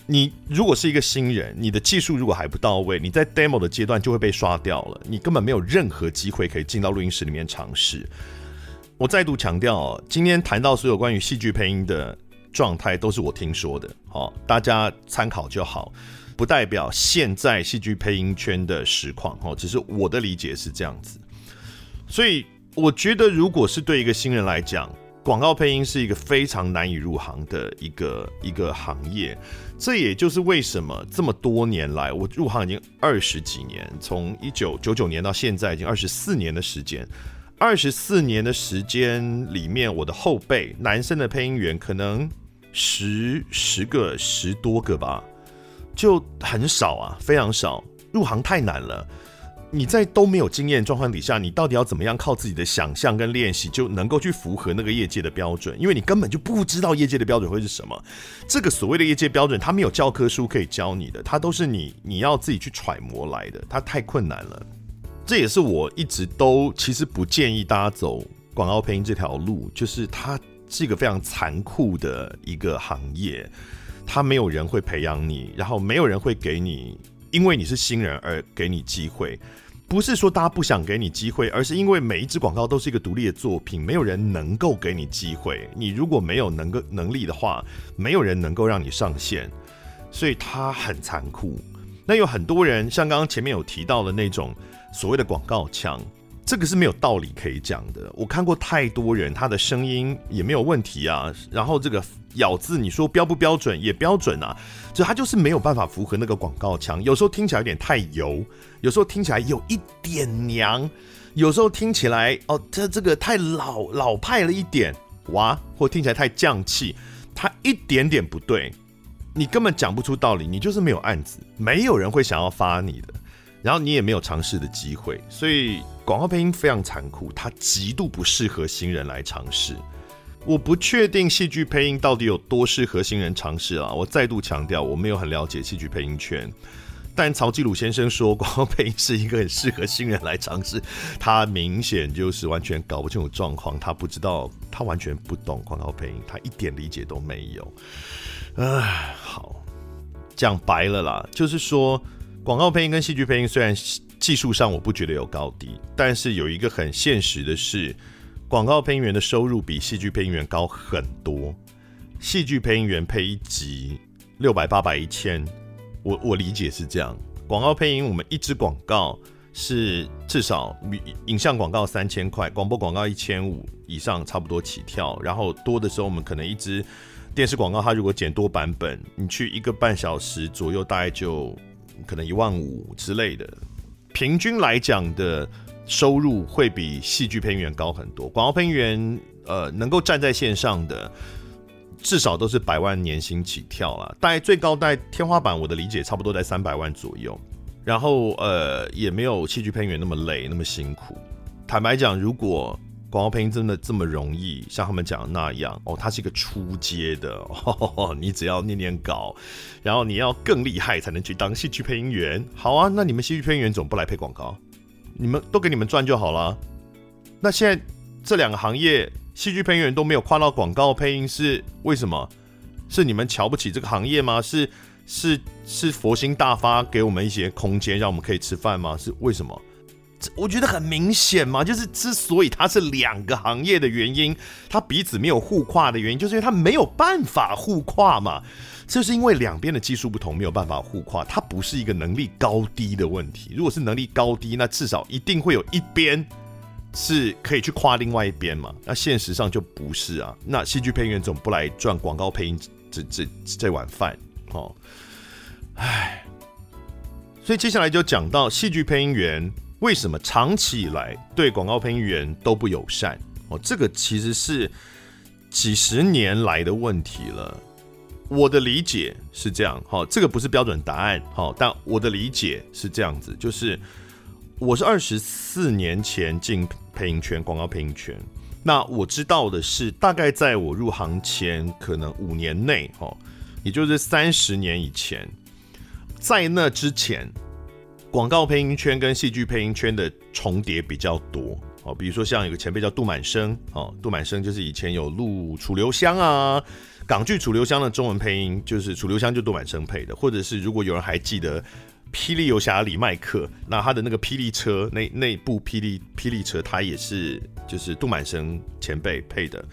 你如果是一个新人，你的技术如果还不到位，你在 demo 的阶段就会被刷掉了，你根本没有任何机会可以进到录音室里面尝试。我再度强调，今天谈到所有关于戏剧配音的状态，都是我听说的，好，大家参考就好，不代表现在戏剧配音圈的实况，哦，只是我的理解是这样子。所以我觉得，如果是对一个新人来讲，广告配音是一个非常难以入行的一个一个行业，这也就是为什么这么多年来，我入行已经二十几年，从一九九九年到现在，已经二十四年的时间。二十四年的时间里面，我的后辈男生的配音员可能十十个十多个吧，就很少啊，非常少。入行太难了。你在都没有经验状况底下，你到底要怎么样靠自己的想象跟练习就能够去符合那个业界的标准？因为你根本就不知道业界的标准会是什么。这个所谓的业界标准，它没有教科书可以教你的，它都是你你要自己去揣摩来的，它太困难了。这也是我一直都其实不建议大家走广告配音这条路，就是它是一个非常残酷的一个行业，它没有人会培养你，然后没有人会给你，因为你是新人而给你机会。不是说大家不想给你机会，而是因为每一支广告都是一个独立的作品，没有人能够给你机会。你如果没有能够能力的话，没有人能够让你上线，所以它很残酷。那有很多人像刚刚前面有提到的那种所谓的广告墙，这个是没有道理可以讲的。我看过太多人，他的声音也没有问题啊，然后这个。咬字你说标不标准也标准啊，就他就是没有办法符合那个广告腔，有时候听起来有点太油，有时候听起来有一点娘，有时候听起来哦，他这个太老老派了一点哇，或听起来太匠气，他一点点不对，你根本讲不出道理，你就是没有案子，没有人会想要发你的，然后你也没有尝试的机会，所以广告配音非常残酷，它极度不适合新人来尝试。我不确定戏剧配音到底有多适合新人尝试啊！我再度强调，我没有很了解戏剧配音圈，但曹继鲁先生说广告配音是一个很适合新人来尝试，他明显就是完全搞不清楚状况，他不知道，他完全不懂广告配音，他一点理解都没有。唉，好，讲白了啦，就是说广告配音跟戏剧配音虽然技术上我不觉得有高低，但是有一个很现实的是。广告配音员的收入比戏剧配音员高很多。戏剧配音员配一集六百、八百、一千，我我理解是这样。广告配音，我们一支广告是至少影像广告三千块，广播广告一千五以上，差不多起跳。然后多的时候，我们可能一支电视广告，它如果剪多版本，你去一个半小时左右，大概就可能一万五之类的。平均来讲的。收入会比戏剧配音员高很多。广告配音员，呃，能够站在线上的，至少都是百万年薪起跳了。大概最高在天花板，我的理解差不多在三百万左右。然后，呃，也没有戏剧配音员那么累，那么辛苦。坦白讲，如果广告配音真的这么容易，像他们讲的那样，哦，它是一个初阶的，哦，你只要念念稿，然后你要更厉害才能去当戏剧配音员。好啊，那你们戏剧配音员怎么不来配广告？你们都给你们赚就好了。那现在这两个行业，戏剧配音员都没有跨到广告配音，是为什么？是你们瞧不起这个行业吗？是是是佛心大发，给我们一些空间，让我们可以吃饭吗？是为什么？我觉得很明显嘛，就是之所以它是两个行业的原因，它彼此没有互跨的原因，就是因为它没有办法互跨嘛。就是因为两边的技术不同，没有办法互跨，它不是一个能力高低的问题。如果是能力高低，那至少一定会有一边是可以去跨另外一边嘛。那现实上就不是啊。那戏剧配音员总不来赚广告配音这这这碗饭哦。唉，所以接下来就讲到戏剧配音员为什么长期以来对广告配音员都不友善哦。这个其实是几十年来的问题了。我的理解是这样，好，这个不是标准答案，好，但我的理解是这样子，就是我是二十四年前进配音圈，广告配音圈，那我知道的是，大概在我入行前，可能五年内，哈，也就是三十年以前，在那之前，广告配音圈跟戏剧配音圈的重叠比较多，哦，比如说像有个前辈叫杜满生，哦，杜满生就是以前有录《楚留香》啊，港剧《楚留香》的中文配音，就是《楚留香》就杜满生配的，或者是如果有人还记得。霹雳游侠李麦克，那他的那个霹雳车，那那部霹雳霹雳车，他也是就是杜满生前辈配的。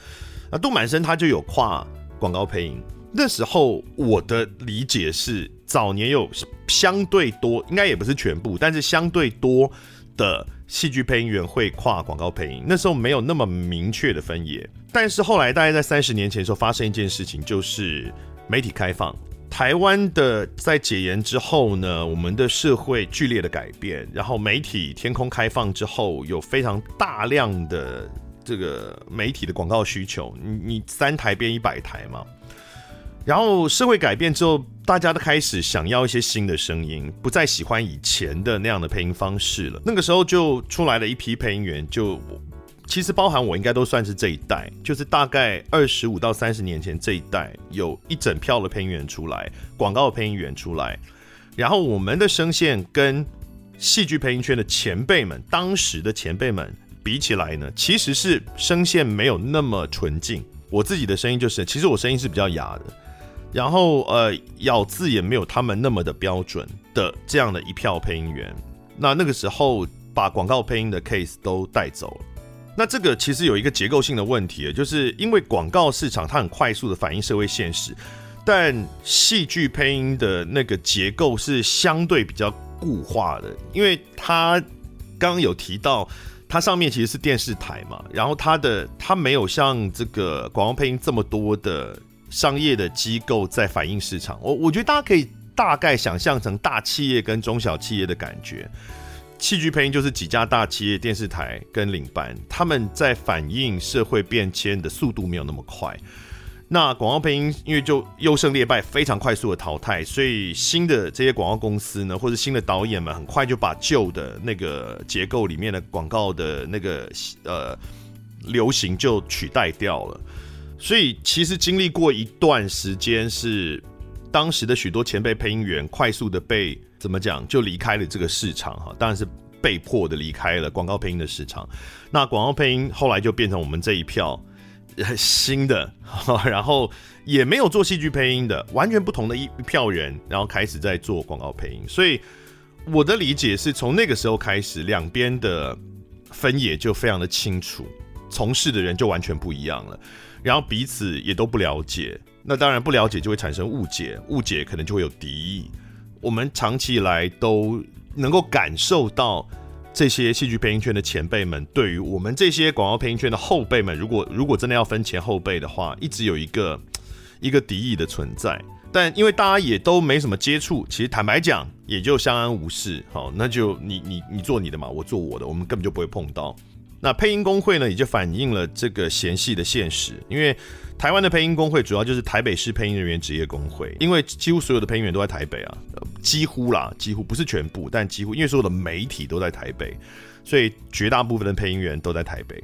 那杜满生他就有跨广告配音。那时候我的理解是，早年有相对多，应该也不是全部，但是相对多的戏剧配音员会跨广告配音。那时候没有那么明确的分野，但是后来大概在三十年前的时候，发生一件事情，就是媒体开放。台湾的在解严之后呢，我们的社会剧烈的改变，然后媒体天空开放之后，有非常大量的这个媒体的广告需求。你你三台变一百台嘛，然后社会改变之后，大家都开始想要一些新的声音，不再喜欢以前的那样的配音方式了。那个时候就出来了一批配音员，就。其实包含我应该都算是这一代，就是大概二十五到三十年前这一代，有一整票的配音员出来，广告的配音员出来，然后我们的声线跟戏剧配音圈的前辈们，当时的前辈们比起来呢，其实是声线没有那么纯净。我自己的声音就是，其实我声音是比较哑的，然后呃咬字也没有他们那么的标准的这样的一票配音员，那那个时候把广告配音的 case 都带走了。那这个其实有一个结构性的问题，就是因为广告市场它很快速的反映社会现实，但戏剧配音的那个结构是相对比较固化的，因为它刚刚有提到，它上面其实是电视台嘛，然后它的它没有像这个广告配音这么多的商业的机构在反映市场，我我觉得大家可以大概想象成大企业跟中小企业的感觉。戏剧配音就是几家大企业、电视台跟领班，他们在反映社会变迁的速度没有那么快。那广告配音因为就优胜劣败，非常快速的淘汰，所以新的这些广告公司呢，或者新的导演们，很快就把旧的那个结构里面的广告的那个呃流行就取代掉了。所以其实经历过一段时间，是当时的许多前辈配音员快速的被。怎么讲？就离开了这个市场哈，当然是被迫的离开了广告配音的市场。那广告配音后来就变成我们这一票新的，然后也没有做戏剧配音的，完全不同的一一票人，然后开始在做广告配音。所以我的理解是从那个时候开始，两边的分野就非常的清楚，从事的人就完全不一样了，然后彼此也都不了解。那当然不了解就会产生误解，误解可能就会有敌意。我们长期以来都能够感受到这些戏剧配音圈的前辈们对于我们这些广告配音圈的后辈们，如果如果真的要分前后辈的话，一直有一个一个敌意的存在。但因为大家也都没什么接触，其实坦白讲也就相安无事。好，那就你你你做你的嘛，我做我的，我们根本就不会碰到。那配音工会呢，也就反映了这个嫌隙的现实，因为。台湾的配音工会主要就是台北市配音人员职业工会，因为几乎所有的配音员都在台北啊，几乎啦，几乎不是全部，但几乎，因为所有的媒体都在台北，所以绝大部分的配音员都在台北。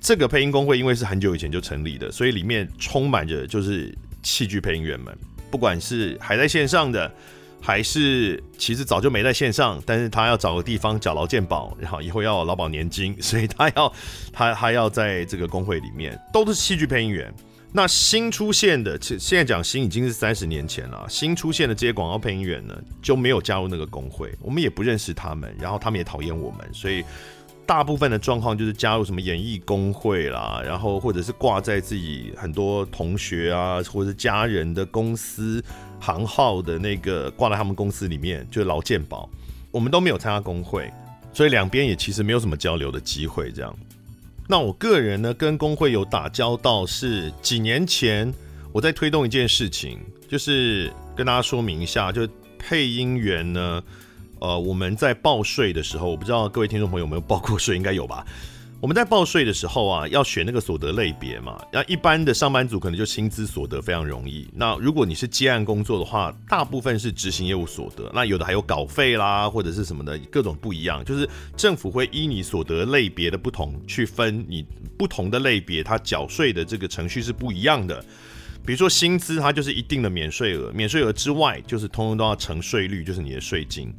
这个配音工会因为是很久以前就成立的，所以里面充满着就是戏剧配音员们，不管是还在线上的，还是其实早就没在线上，但是他要找个地方缴劳健保，然后以后要劳保年金，所以他要他他要在这个工会里面，都是戏剧配音员。那新出现的，现现在讲新已经是三十年前了。新出现的这些广告配音员呢，就没有加入那个工会，我们也不认识他们，然后他们也讨厌我们，所以大部分的状况就是加入什么演艺工会啦，然后或者是挂在自己很多同学啊或者是家人的公司行号的那个挂在他们公司里面，就是劳健保，我们都没有参加工会，所以两边也其实没有什么交流的机会，这样。那我个人呢，跟工会有打交道，是几年前我在推动一件事情，就是跟大家说明一下，就配音员呢，呃，我们在报税的时候，我不知道各位听众朋友有没有报过税，应该有吧？我们在报税的时候啊，要选那个所得类别嘛。那一般的上班族可能就薪资所得非常容易。那如果你是接案工作的话，大部分是执行业务所得。那有的还有稿费啦，或者是什么的，各种不一样。就是政府会依你所得类别的不同去分你不同的类别，它缴税的这个程序是不一样的。比如说薪资，它就是一定的免税额，免税额之外就是通通都要乘税率，就是你的税金。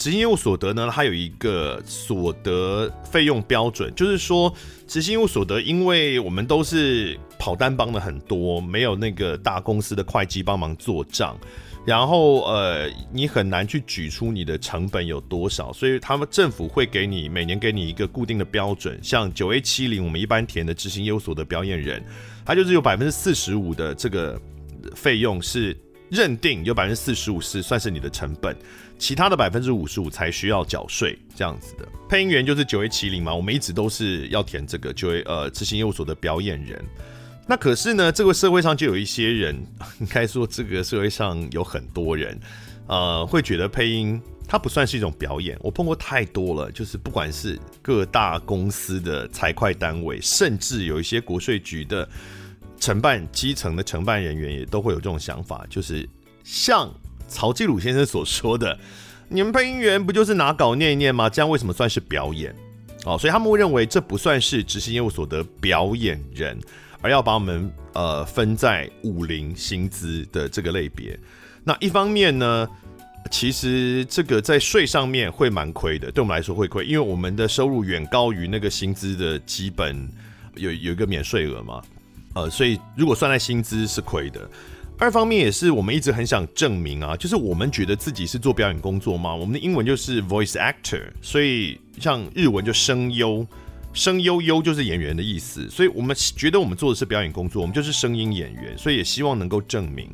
执行业务所得呢，它有一个所得费用标准，就是说执行业务所得，因为我们都是跑单帮的很多，没有那个大公司的会计帮忙做账，然后呃，你很难去举出你的成本有多少，所以他们政府会给你每年给你一个固定的标准，像九 A 七零，我们一般填的执行业务所得表演人，他就是有百分之四十五的这个费用是认定有百分之四十五是算是你的成本。其他的百分之五十五才需要缴税，这样子的配音员就是九 A 七零嘛，我们一直都是要填这个九 A 呃执行业务所的表演人。那可是呢，这个社会上就有一些人，应该说这个社会上有很多人，呃，会觉得配音它不算是一种表演。我碰过太多了，就是不管是各大公司的财会单位，甚至有一些国税局的承办基层的承办人员，也都会有这种想法，就是像。曹继鲁先生所说的：“你们配音员不就是拿稿念一念吗？这样为什么算是表演？哦，所以他们会认为这不算是执行业务所得表演人，而要把我们呃分在五零薪资的这个类别。那一方面呢，其实这个在税上面会蛮亏的，对我们来说会亏，因为我们的收入远高于那个薪资的基本有有一个免税额嘛，呃，所以如果算在薪资是亏的。”二方面也是我们一直很想证明啊，就是我们觉得自己是做表演工作嘛，我们的英文就是 voice actor，所以像日文就声优，声优优就是演员的意思，所以我们觉得我们做的是表演工作，我们就是声音演员，所以也希望能够证明，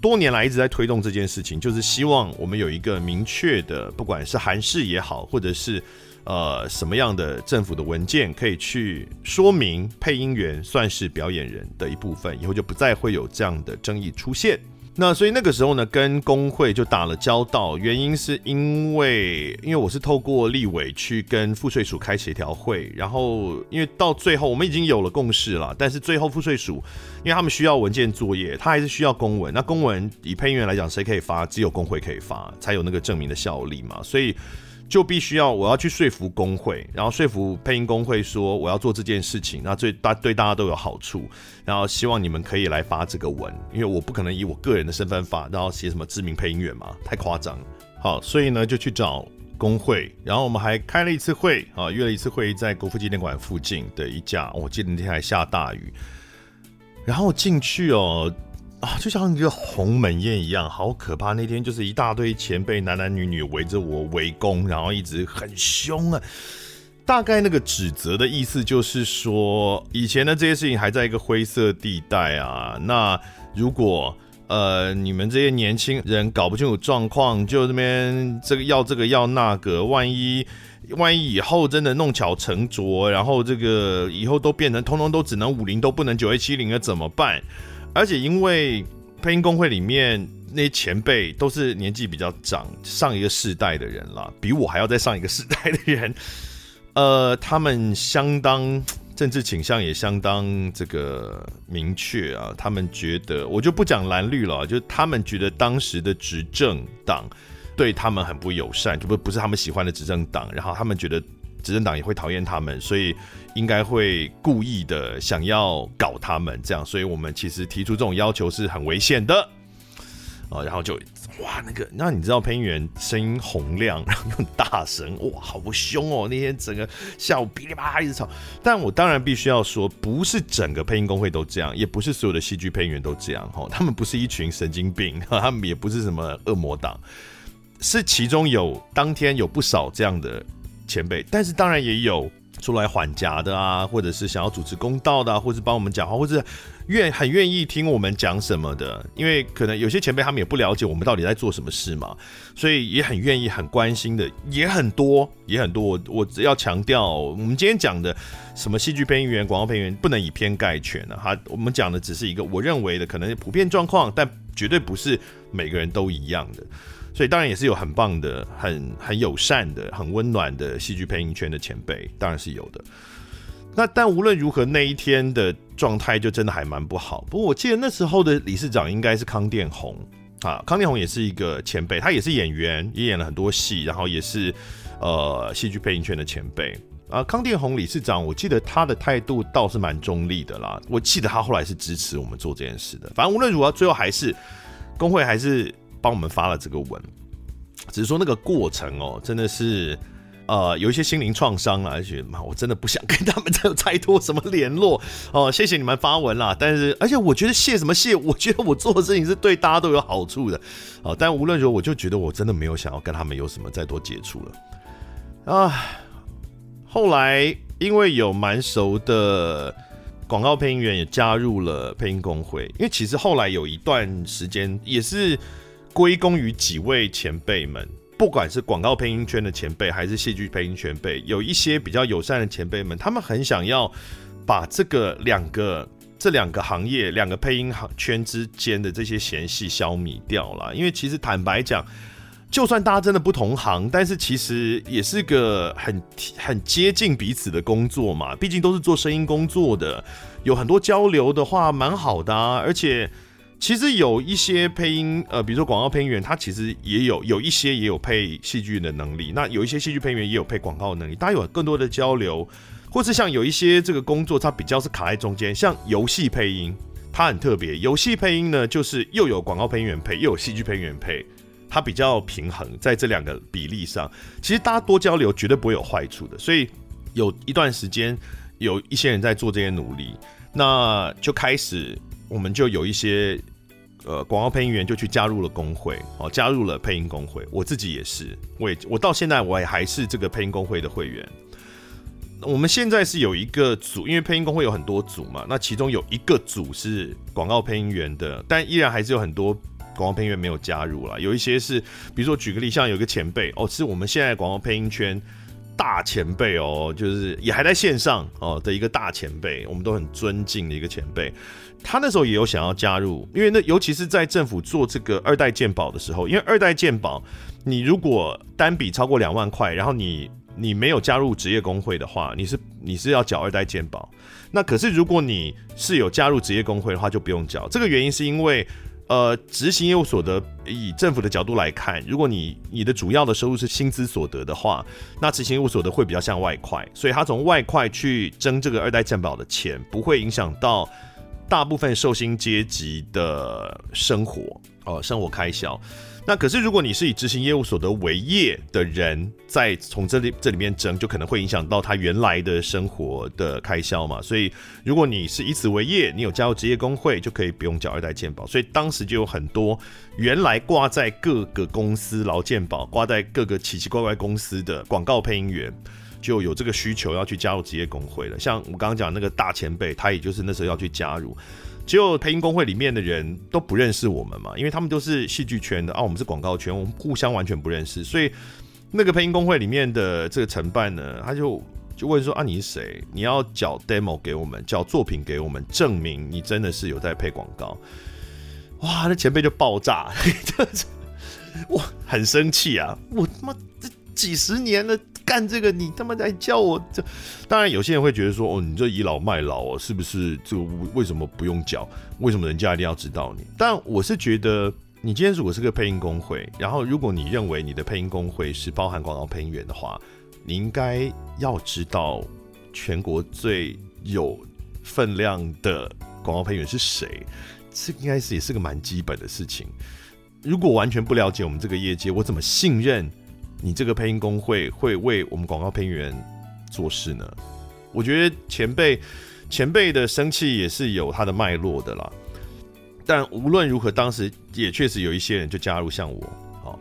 多年来一直在推动这件事情，就是希望我们有一个明确的，不管是韩式也好，或者是。呃，什么样的政府的文件可以去说明配音员算是表演人的一部分？以后就不再会有这样的争议出现。那所以那个时候呢，跟工会就打了交道，原因是因为因为我是透过立委去跟赋税署开协调会，然后因为到最后我们已经有了共识了，但是最后赋税署因为他们需要文件作业，他还是需要公文。那公文以配音员来讲，谁可以发？只有工会可以发，才有那个证明的效力嘛。所以。就必须要我要去说服工会，然后说服配音工会说我要做这件事情，那最大对大家都有好处，然后希望你们可以来发这个文，因为我不可能以我个人的身份发，然后写什么知名配音员嘛，太夸张。好，所以呢就去找工会，然后我们还开了一次会啊，约了一次会在国父纪念馆附近的一家，我记得那天还下大雨，然后进去哦。啊，就像一个鸿门宴一样，好可怕！那天就是一大堆前辈，男男女女围着我围攻，然后一直很凶啊。大概那个指责的意思就是说，以前的这些事情还在一个灰色地带啊。那如果呃你们这些年轻人搞不清楚状况，就这边这个要这个要那个，万一万一以后真的弄巧成拙，然后这个以后都变成通通都只能五零都不能九 A 七零了，怎么办？而且因为配音工会里面那些前辈都是年纪比较长，上一个世代的人了，比我还要再上一个世代的人，呃，他们相当政治倾向也相当这个明确啊，他们觉得我就不讲蓝绿了，就他们觉得当时的执政党对他们很不友善，就不不是他们喜欢的执政党，然后他们觉得。执政党也会讨厌他们，所以应该会故意的想要搞他们这样，所以我们其实提出这种要求是很危险的啊。然后就哇，那个，那你知道配音员声音洪亮，然后又大声，哇，好凶哦！那天整个下午噼里啪啦一直吵，但我当然必须要说，不是整个配音工会都这样，也不是所有的戏剧配音员都这样哈。他们不是一群神经病，他们也不是什么恶魔党，是其中有当天有不少这样的。前辈，但是当然也有出来缓颊的啊，或者是想要主持公道的啊，或是帮我们讲话，或是愿很愿意听我们讲什么的。因为可能有些前辈他们也不了解我们到底在做什么事嘛，所以也很愿意、很关心的也很多，也很多。我我只要强调，我们今天讲的什么戏剧配音员、广告配音员，不能以偏概全的哈。我们讲的只是一个我认为的可能普遍状况，但绝对不是每个人都一样的。所以当然也是有很棒的、很很友善的、很温暖的戏剧配音圈的前辈，当然是有的。那但无论如何，那一天的状态就真的还蛮不好。不过我记得那时候的理事长应该是康殿宏啊，康殿宏也是一个前辈，他也是演员，也演了很多戏，然后也是呃戏剧配音圈的前辈啊。康殿宏理事长，我记得他的态度倒是蛮中立的啦。我记得他后来是支持我们做这件事的。反正无论如何，最后还是工会还是帮我们发了这个文，只是说那个过程哦，真的是。呃，有一些心灵创伤啊，而且妈，我真的不想跟他们再有太多什么联络哦。谢谢你们发文啦，但是而且我觉得谢什么谢？我觉得我做的事情是对大家都有好处的哦。但无论如何，我就觉得我真的没有想要跟他们有什么再多接触了啊。后来因为有蛮熟的广告配音员也加入了配音工会，因为其实后来有一段时间也是归功于几位前辈们。不管是广告配音圈的前辈，还是戏剧配音前辈，有一些比较友善的前辈们，他们很想要把这个两个这两个行业、两个配音行圈之间的这些嫌隙消弭掉了。因为其实坦白讲，就算大家真的不同行，但是其实也是个很很接近彼此的工作嘛。毕竟都是做声音工作的，有很多交流的话，蛮好的啊，而且。其实有一些配音，呃，比如说广告配音员，他其实也有有一些也有配戏剧的能力。那有一些戏剧配音员也有配广告的能力，大家有更多的交流，或是像有一些这个工作，它比较是卡在中间。像游戏配音，它很特别。游戏配音呢，就是又有广告配音员配，又有戏剧配音员配，它比较平衡在这两个比例上。其实大家多交流绝对不会有坏处的。所以有一段时间，有一些人在做这些努力，那就开始我们就有一些。呃，广告配音员就去加入了工会，哦，加入了配音工会。我自己也是，我也我到现在我也还是这个配音工会的会员。我们现在是有一个组，因为配音工会有很多组嘛，那其中有一个组是广告配音员的，但依然还是有很多广告配音员没有加入啦。有一些是，比如说举个例，像有一个前辈哦，是我们现在广告配音圈大前辈哦，就是也还在线上哦的一个大前辈，我们都很尊敬的一个前辈。他那时候也有想要加入，因为那尤其是在政府做这个二代鉴宝的时候，因为二代鉴宝，你如果单笔超过两万块，然后你你没有加入职业工会的话，你是你是要缴二代鉴宝。那可是如果你是有加入职业工会的话，就不用缴。这个原因是因为，呃，执行业务所得以政府的角度来看，如果你你的主要的收入是薪资所得的话，那执行业务所得会比较像外快，所以他从外快去征这个二代健保的钱，不会影响到。大部分受薪阶级的生活哦，生活开销。那可是，如果你是以执行业务所得为业的人，在从这里这里面征，就可能会影响到他原来的生活的开销嘛。所以，如果你是以此为业，你有加入职业工会，就可以不用缴二代健保。所以当时就有很多原来挂在各个公司劳健保，挂在各个奇奇怪怪公司的广告配音员。就有这个需求要去加入职业工会了。像我刚刚讲那个大前辈，他也就是那时候要去加入。只有配音工会里面的人都不认识我们嘛，因为他们都是戏剧圈的啊，我们是广告圈，我们互相完全不认识。所以那个配音工会里面的这个承办呢，他就就问说啊，你是谁？你要缴 demo 给我们，缴作品给我们，证明你真的是有在配广告。哇，那前辈就爆炸，我，很生气啊！我他妈这几十年了。干这个你他妈在叫我这，当然有些人会觉得说，哦，你这倚老卖老哦，是不是？这个为什么不用缴？为什么人家一定要知道你？但我是觉得，你今天如果是个配音工会，然后如果你认为你的配音工会是包含广告配音员的话，你应该要知道全国最有分量的广告配音员是谁，这应该是也是个蛮基本的事情。如果完全不了解我们这个业界，我怎么信任？你这个配音工会会为我们广告配音员做事呢？我觉得前辈前辈的生气也是有他的脉络的啦。但无论如何，当时也确实有一些人就加入像我。好，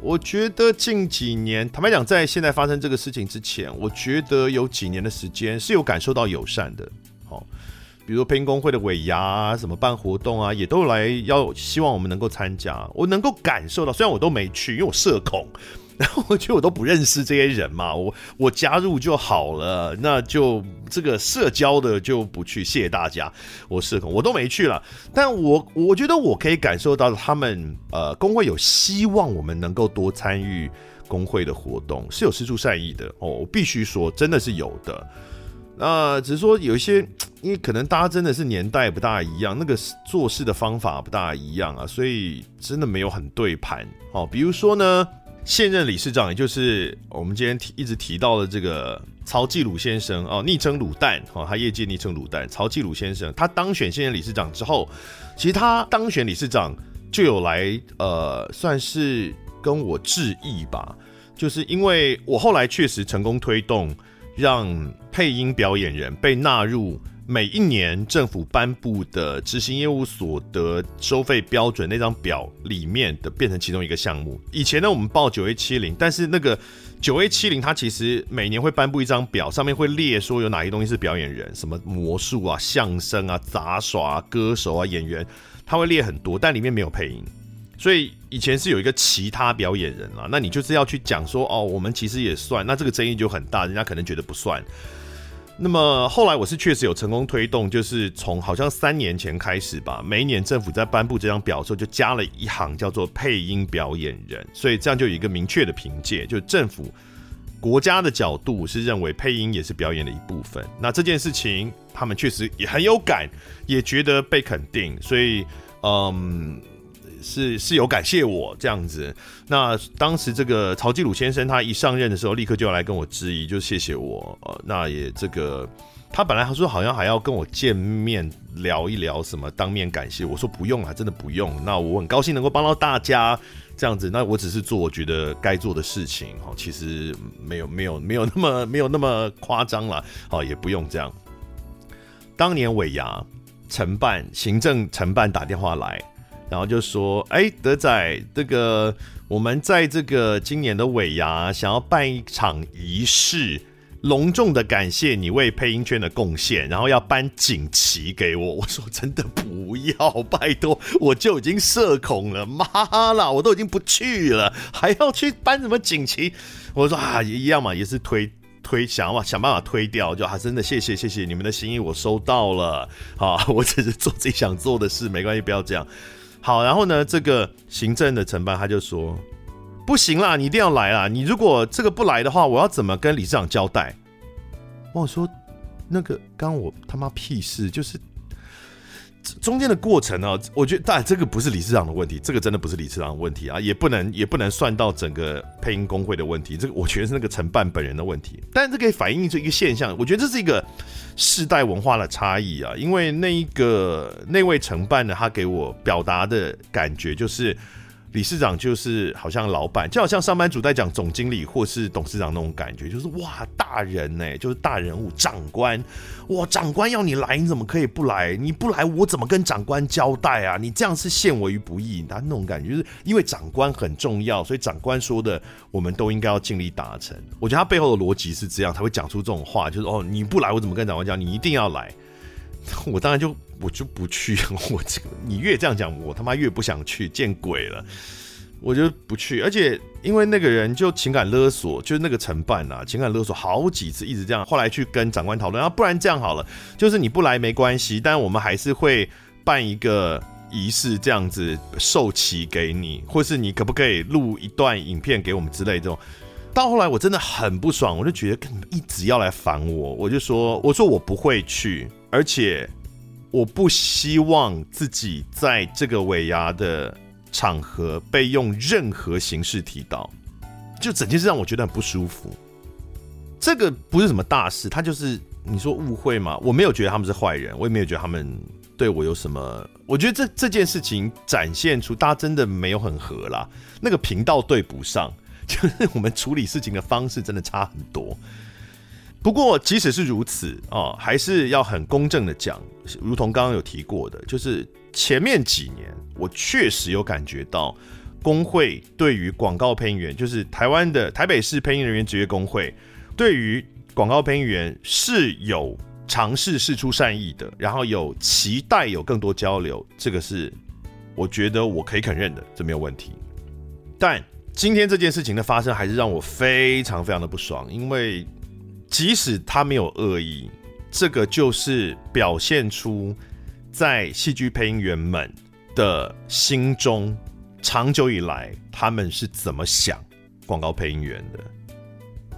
我觉得近几年，坦白讲，在现在发生这个事情之前，我觉得有几年的时间是有感受到友善的。好，比如配音工会的尾牙啊，什么办活动啊，也都来要希望我们能够参加。我能够感受到，虽然我都没去，因为我社恐。然后我觉得我都不认识这些人嘛，我我加入就好了，那就这个社交的就不去，谢谢大家，我社恐我都没去了。但我我觉得我可以感受到他们呃工会有希望我们能够多参与工会的活动，是有施出善意的哦，我必须说真的是有的。那、只是说有一些，因为可能大家真的是年代不大一样，那个做事的方法不大一样啊，所以真的没有很对盘哦。比如说呢，现任理事长，也就是我们今天提一直提到的这个曹继鲁先生哦，昵称卤蛋哦，他业界昵称卤蛋。曹继鲁先生他当选现任理事长之后，其实他当选理事长就有来呃，算是跟我致意吧，就是因为我后来确实成功推动。让配音表演人被纳入每一年政府颁布的执行业务所得收费标准那张表里面的，变成其中一个项目。以前呢，我们报九 A 七零，但是那个九 A 七零它其实每年会颁布一张表，上面会列说有哪些东西是表演人，什么魔术啊、相声啊、杂耍、歌手啊、演员，它会列很多，但里面没有配音。所以以前是有一个其他表演人啊，那你就是要去讲说哦，我们其实也算，那这个争议就很大，人家可能觉得不算。那么后来我是确实有成功推动，就是从好像三年前开始吧，每一年政府在颁布这张表的时候，就加了一行叫做配音表演人，所以这样就有一个明确的凭借，就政府国家的角度是认为配音也是表演的一部分。那这件事情他们确实也很有感，也觉得被肯定，所以嗯。是是有感谢我这样子，那当时这个曹纪鲁先生他一上任的时候，立刻就要来跟我质疑，就谢谢我。呃，那也这个他本来他说好像还要跟我见面聊一聊什么，当面感谢我说不用啊，真的不用。那我很高兴能够帮到大家这样子，那我只是做我觉得该做的事情哈，其实没有没有没有那么没有那么夸张了，好也不用这样。当年尾牙承办行政承办打电话来。然后就说：“哎，德仔，这个我们在这个今年的尾牙，想要办一场仪式，隆重的感谢你为配音圈的贡献，然后要颁锦旗给我。”我说：“真的不要，拜托，我就已经社恐了，妈啦，我都已经不去了，还要去颁什么锦旗？”我说：“啊，一样嘛，也是推推，想嘛想办法推掉，就啊，真的谢谢谢谢你们的心意，我收到了。好，我只是做自己想做的事，没关系，不要这样。”好，然后呢，这个行政的承办他就说，不行啦，你一定要来啦！你如果这个不来的话，我要怎么跟理事长交代？我说，那个刚我他妈屁事，就是。中间的过程呢，我觉得当然这个不是理事长的问题，这个真的不是理事长的问题啊，也不能也不能算到整个配音工会的问题，这个我觉得是那个承办本人的问题。但这可以反映出一个现象，我觉得这是一个世代文化的差异啊，因为那一个那位承办的，他给我表达的感觉就是。理事长就是好像老板，就好像上班族在讲总经理或是董事长那种感觉，就是哇，大人呢，就是大人物，长官，哇，长官要你来，你怎么可以不来？你不来，我怎么跟长官交代啊？你这样是陷我于不义。他那种感觉，就是因为长官很重要，所以长官说的，我们都应该要尽力达成。我觉得他背后的逻辑是这样，他会讲出这种话，就是哦，你不来，我怎么跟长官讲？你一定要来。我当然就我就不去，我这个你越这样讲，我他妈越不想去，见鬼了！我就不去，而且因为那个人就情感勒索，就是那个承办啊，情感勒索好几次，一直这样。后来去跟长官讨论，啊，不然这样好了，就是你不来没关系，但我们还是会办一个仪式，这样子授旗给你，或是你可不可以录一段影片给我们之类这种。到后来我真的很不爽，我就觉得跟你们一直要来烦我，我就说，我说我不会去。而且，我不希望自己在这个尾牙的场合被用任何形式提到，就整件事让我觉得很不舒服。这个不是什么大事，他就是你说误会嘛，我没有觉得他们是坏人，我也没有觉得他们对我有什么。我觉得这这件事情展现出大家真的没有很合啦，那个频道对不上，就是我们处理事情的方式真的差很多。不过，即使是如此啊，还是要很公正的讲，如同刚刚有提过的，就是前面几年我确实有感觉到工会对于广告配音员，就是台湾的台北市配音人员职业工会，对于广告配音员是有尝试试出善意的，然后有期待有更多交流，这个是我觉得我可以肯认的，这没有问题。但今天这件事情的发生，还是让我非常非常的不爽，因为即使他没有恶意，这个就是表现出在戏剧配音员们的心中，长久以来他们是怎么想广告配音员的，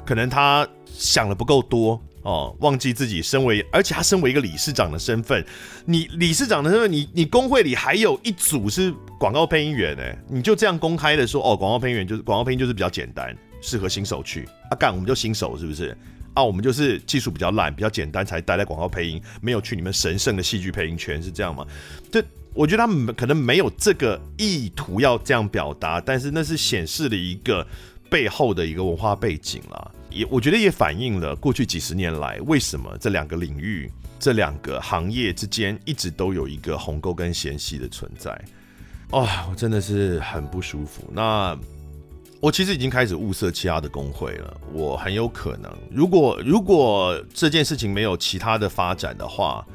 可能他想的不够多。哦，忘记自己身为，而且他身为一个理事长的身份，你理事长的身份，你你工会里还有一组是广告配音员哎，你就这样公开的说，哦，广告配音员就是广告配音就是比较简单，适合新手去啊干，我们就新手是不是？啊，我们就是技术比较烂，比较简单才待在广告配音，没有去你们神圣的戏剧配音圈是这样吗？这我觉得他们可能没有这个意图要这样表达，但是那是显示了一个背后的一个文化背景啦。也我觉得也反映了过去几十年来，为什么这两个领域、这两个行业之间一直都有一个鸿沟跟嫌隙的存在。哦，我真的是很不舒服。那我其实已经开始物色其他的工会了。我很有可能，如果如果这件事情没有其他的发展的话。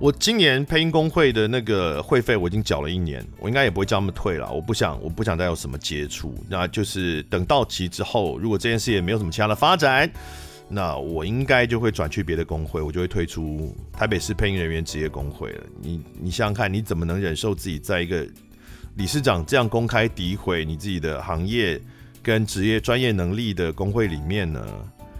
我今年配音工会的那个会费我已经缴了一年，我应该也不会叫他们退了。我不想，我不想再有什么接触。那就是等到期之后，如果这件事也没有什么其他的发展，那我应该就会转去别的工会，我就会退出台北市配音人员职业工会了。你你想想看，你怎么能忍受自己在一个理事长这样公开诋毁你自己的行业跟职业专业能力的工会里面呢？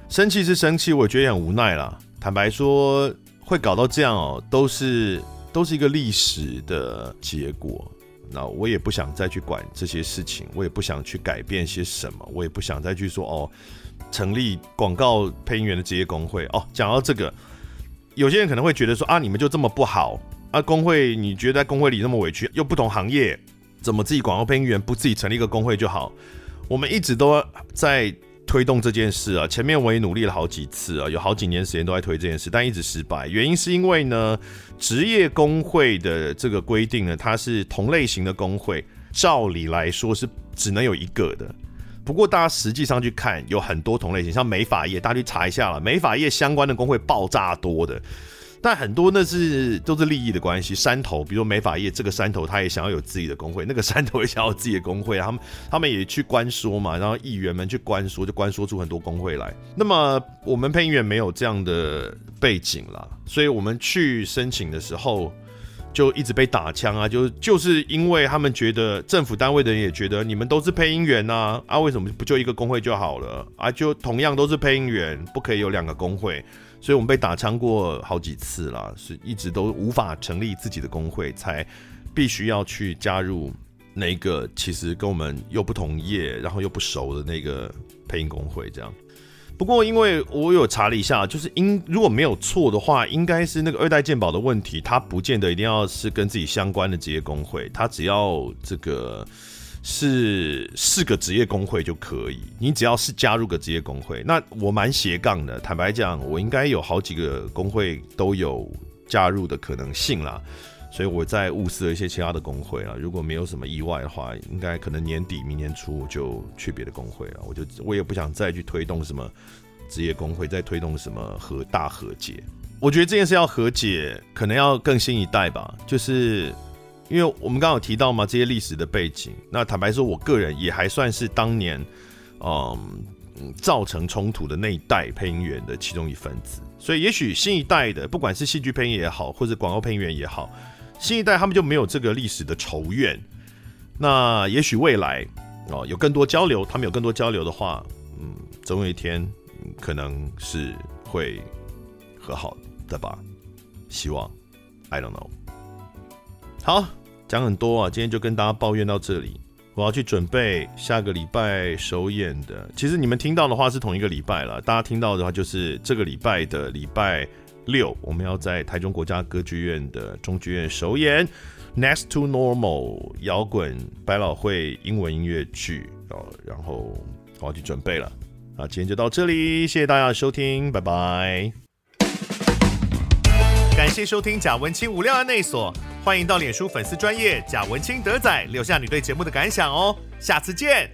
生气是生气，我觉得很无奈啦。坦白说。会搞到这样哦，都是都是一个历史的结果。那我也不想再去管这些事情，我也不想去改变些什么，我也不想再去说哦，成立广告配音员的职业工会哦。讲到这个，有些人可能会觉得说啊，你们就这么不好啊？工会你觉得在工会里那么委屈，又不同行业，怎么自己广告配音员不自己成立一个工会就好？我们一直都在。推动这件事啊，前面我也努力了好几次啊，有好几年时间都在推这件事，但一直失败。原因是因为呢，职业工会的这个规定呢，它是同类型的工会，照理来说是只能有一个的。不过大家实际上去看，有很多同类型，像美法业，大家去查一下了，美法业相关的工会爆炸多的。但很多那是都是利益的关系，山头，比如说美法业，这个山头他也想要有自己的工会，那个山头也想要自己的工会，他们他们也去关说嘛，然后议员们去关说，就关说出很多工会来。那么我们配音员没有这样的背景啦，所以我们去申请的时候就一直被打枪啊，就是就是因为他们觉得政府单位的人也觉得你们都是配音员呐，啊，为什么不就一个工会就好了啊？就同样都是配音员，不可以有两个工会？所以我们被打枪过好几次了，是一直都无法成立自己的工会，才必须要去加入那个其实跟我们又不同业，然后又不熟的那个配音工会。这样。不过因为我有查了一下，就是应如果没有错的话，应该是那个二代鉴宝的问题，它不见得一定要是跟自己相关的职业工会，它只要这个。是四个职业工会就可以，你只要是加入个职业工会，那我蛮斜杠的。坦白讲，我应该有好几个工会都有加入的可能性啦，所以我在物色一些其他的工会啊。如果没有什么意外的话，应该可能年底、明年初我就去别的工会了。我就我也不想再去推动什么职业工会，再推动什么和大和解。我觉得这件事要和解，可能要更新一代吧，就是。因为我们刚刚有提到嘛，这些历史的背景。那坦白说，我个人也还算是当年，嗯，造成冲突的那一代配音员的其中一份子。所以，也许新一代的，不管是戏剧配音也好，或者广告配音员也好，新一代他们就没有这个历史的仇怨。那也许未来哦，有更多交流，他们有更多交流的话，嗯，总有一天可能是会和好的吧。希望，I don't know。好，讲很多啊，今天就跟大家抱怨到这里。我要去准备下个礼拜首演的。其实你们听到的话是同一个礼拜了，大家听到的话就是这个礼拜的礼拜六，我们要在台中国家歌剧院的中剧院首演《Next to Normal》摇滚百老汇英文音乐剧哦。然后我要去准备了。啊，今天就到这里，谢谢大家的收听，拜拜。感谢收听贾文清无料案内所。欢迎到脸书粉丝专业贾文清德仔留下你对节目的感想哦，下次见。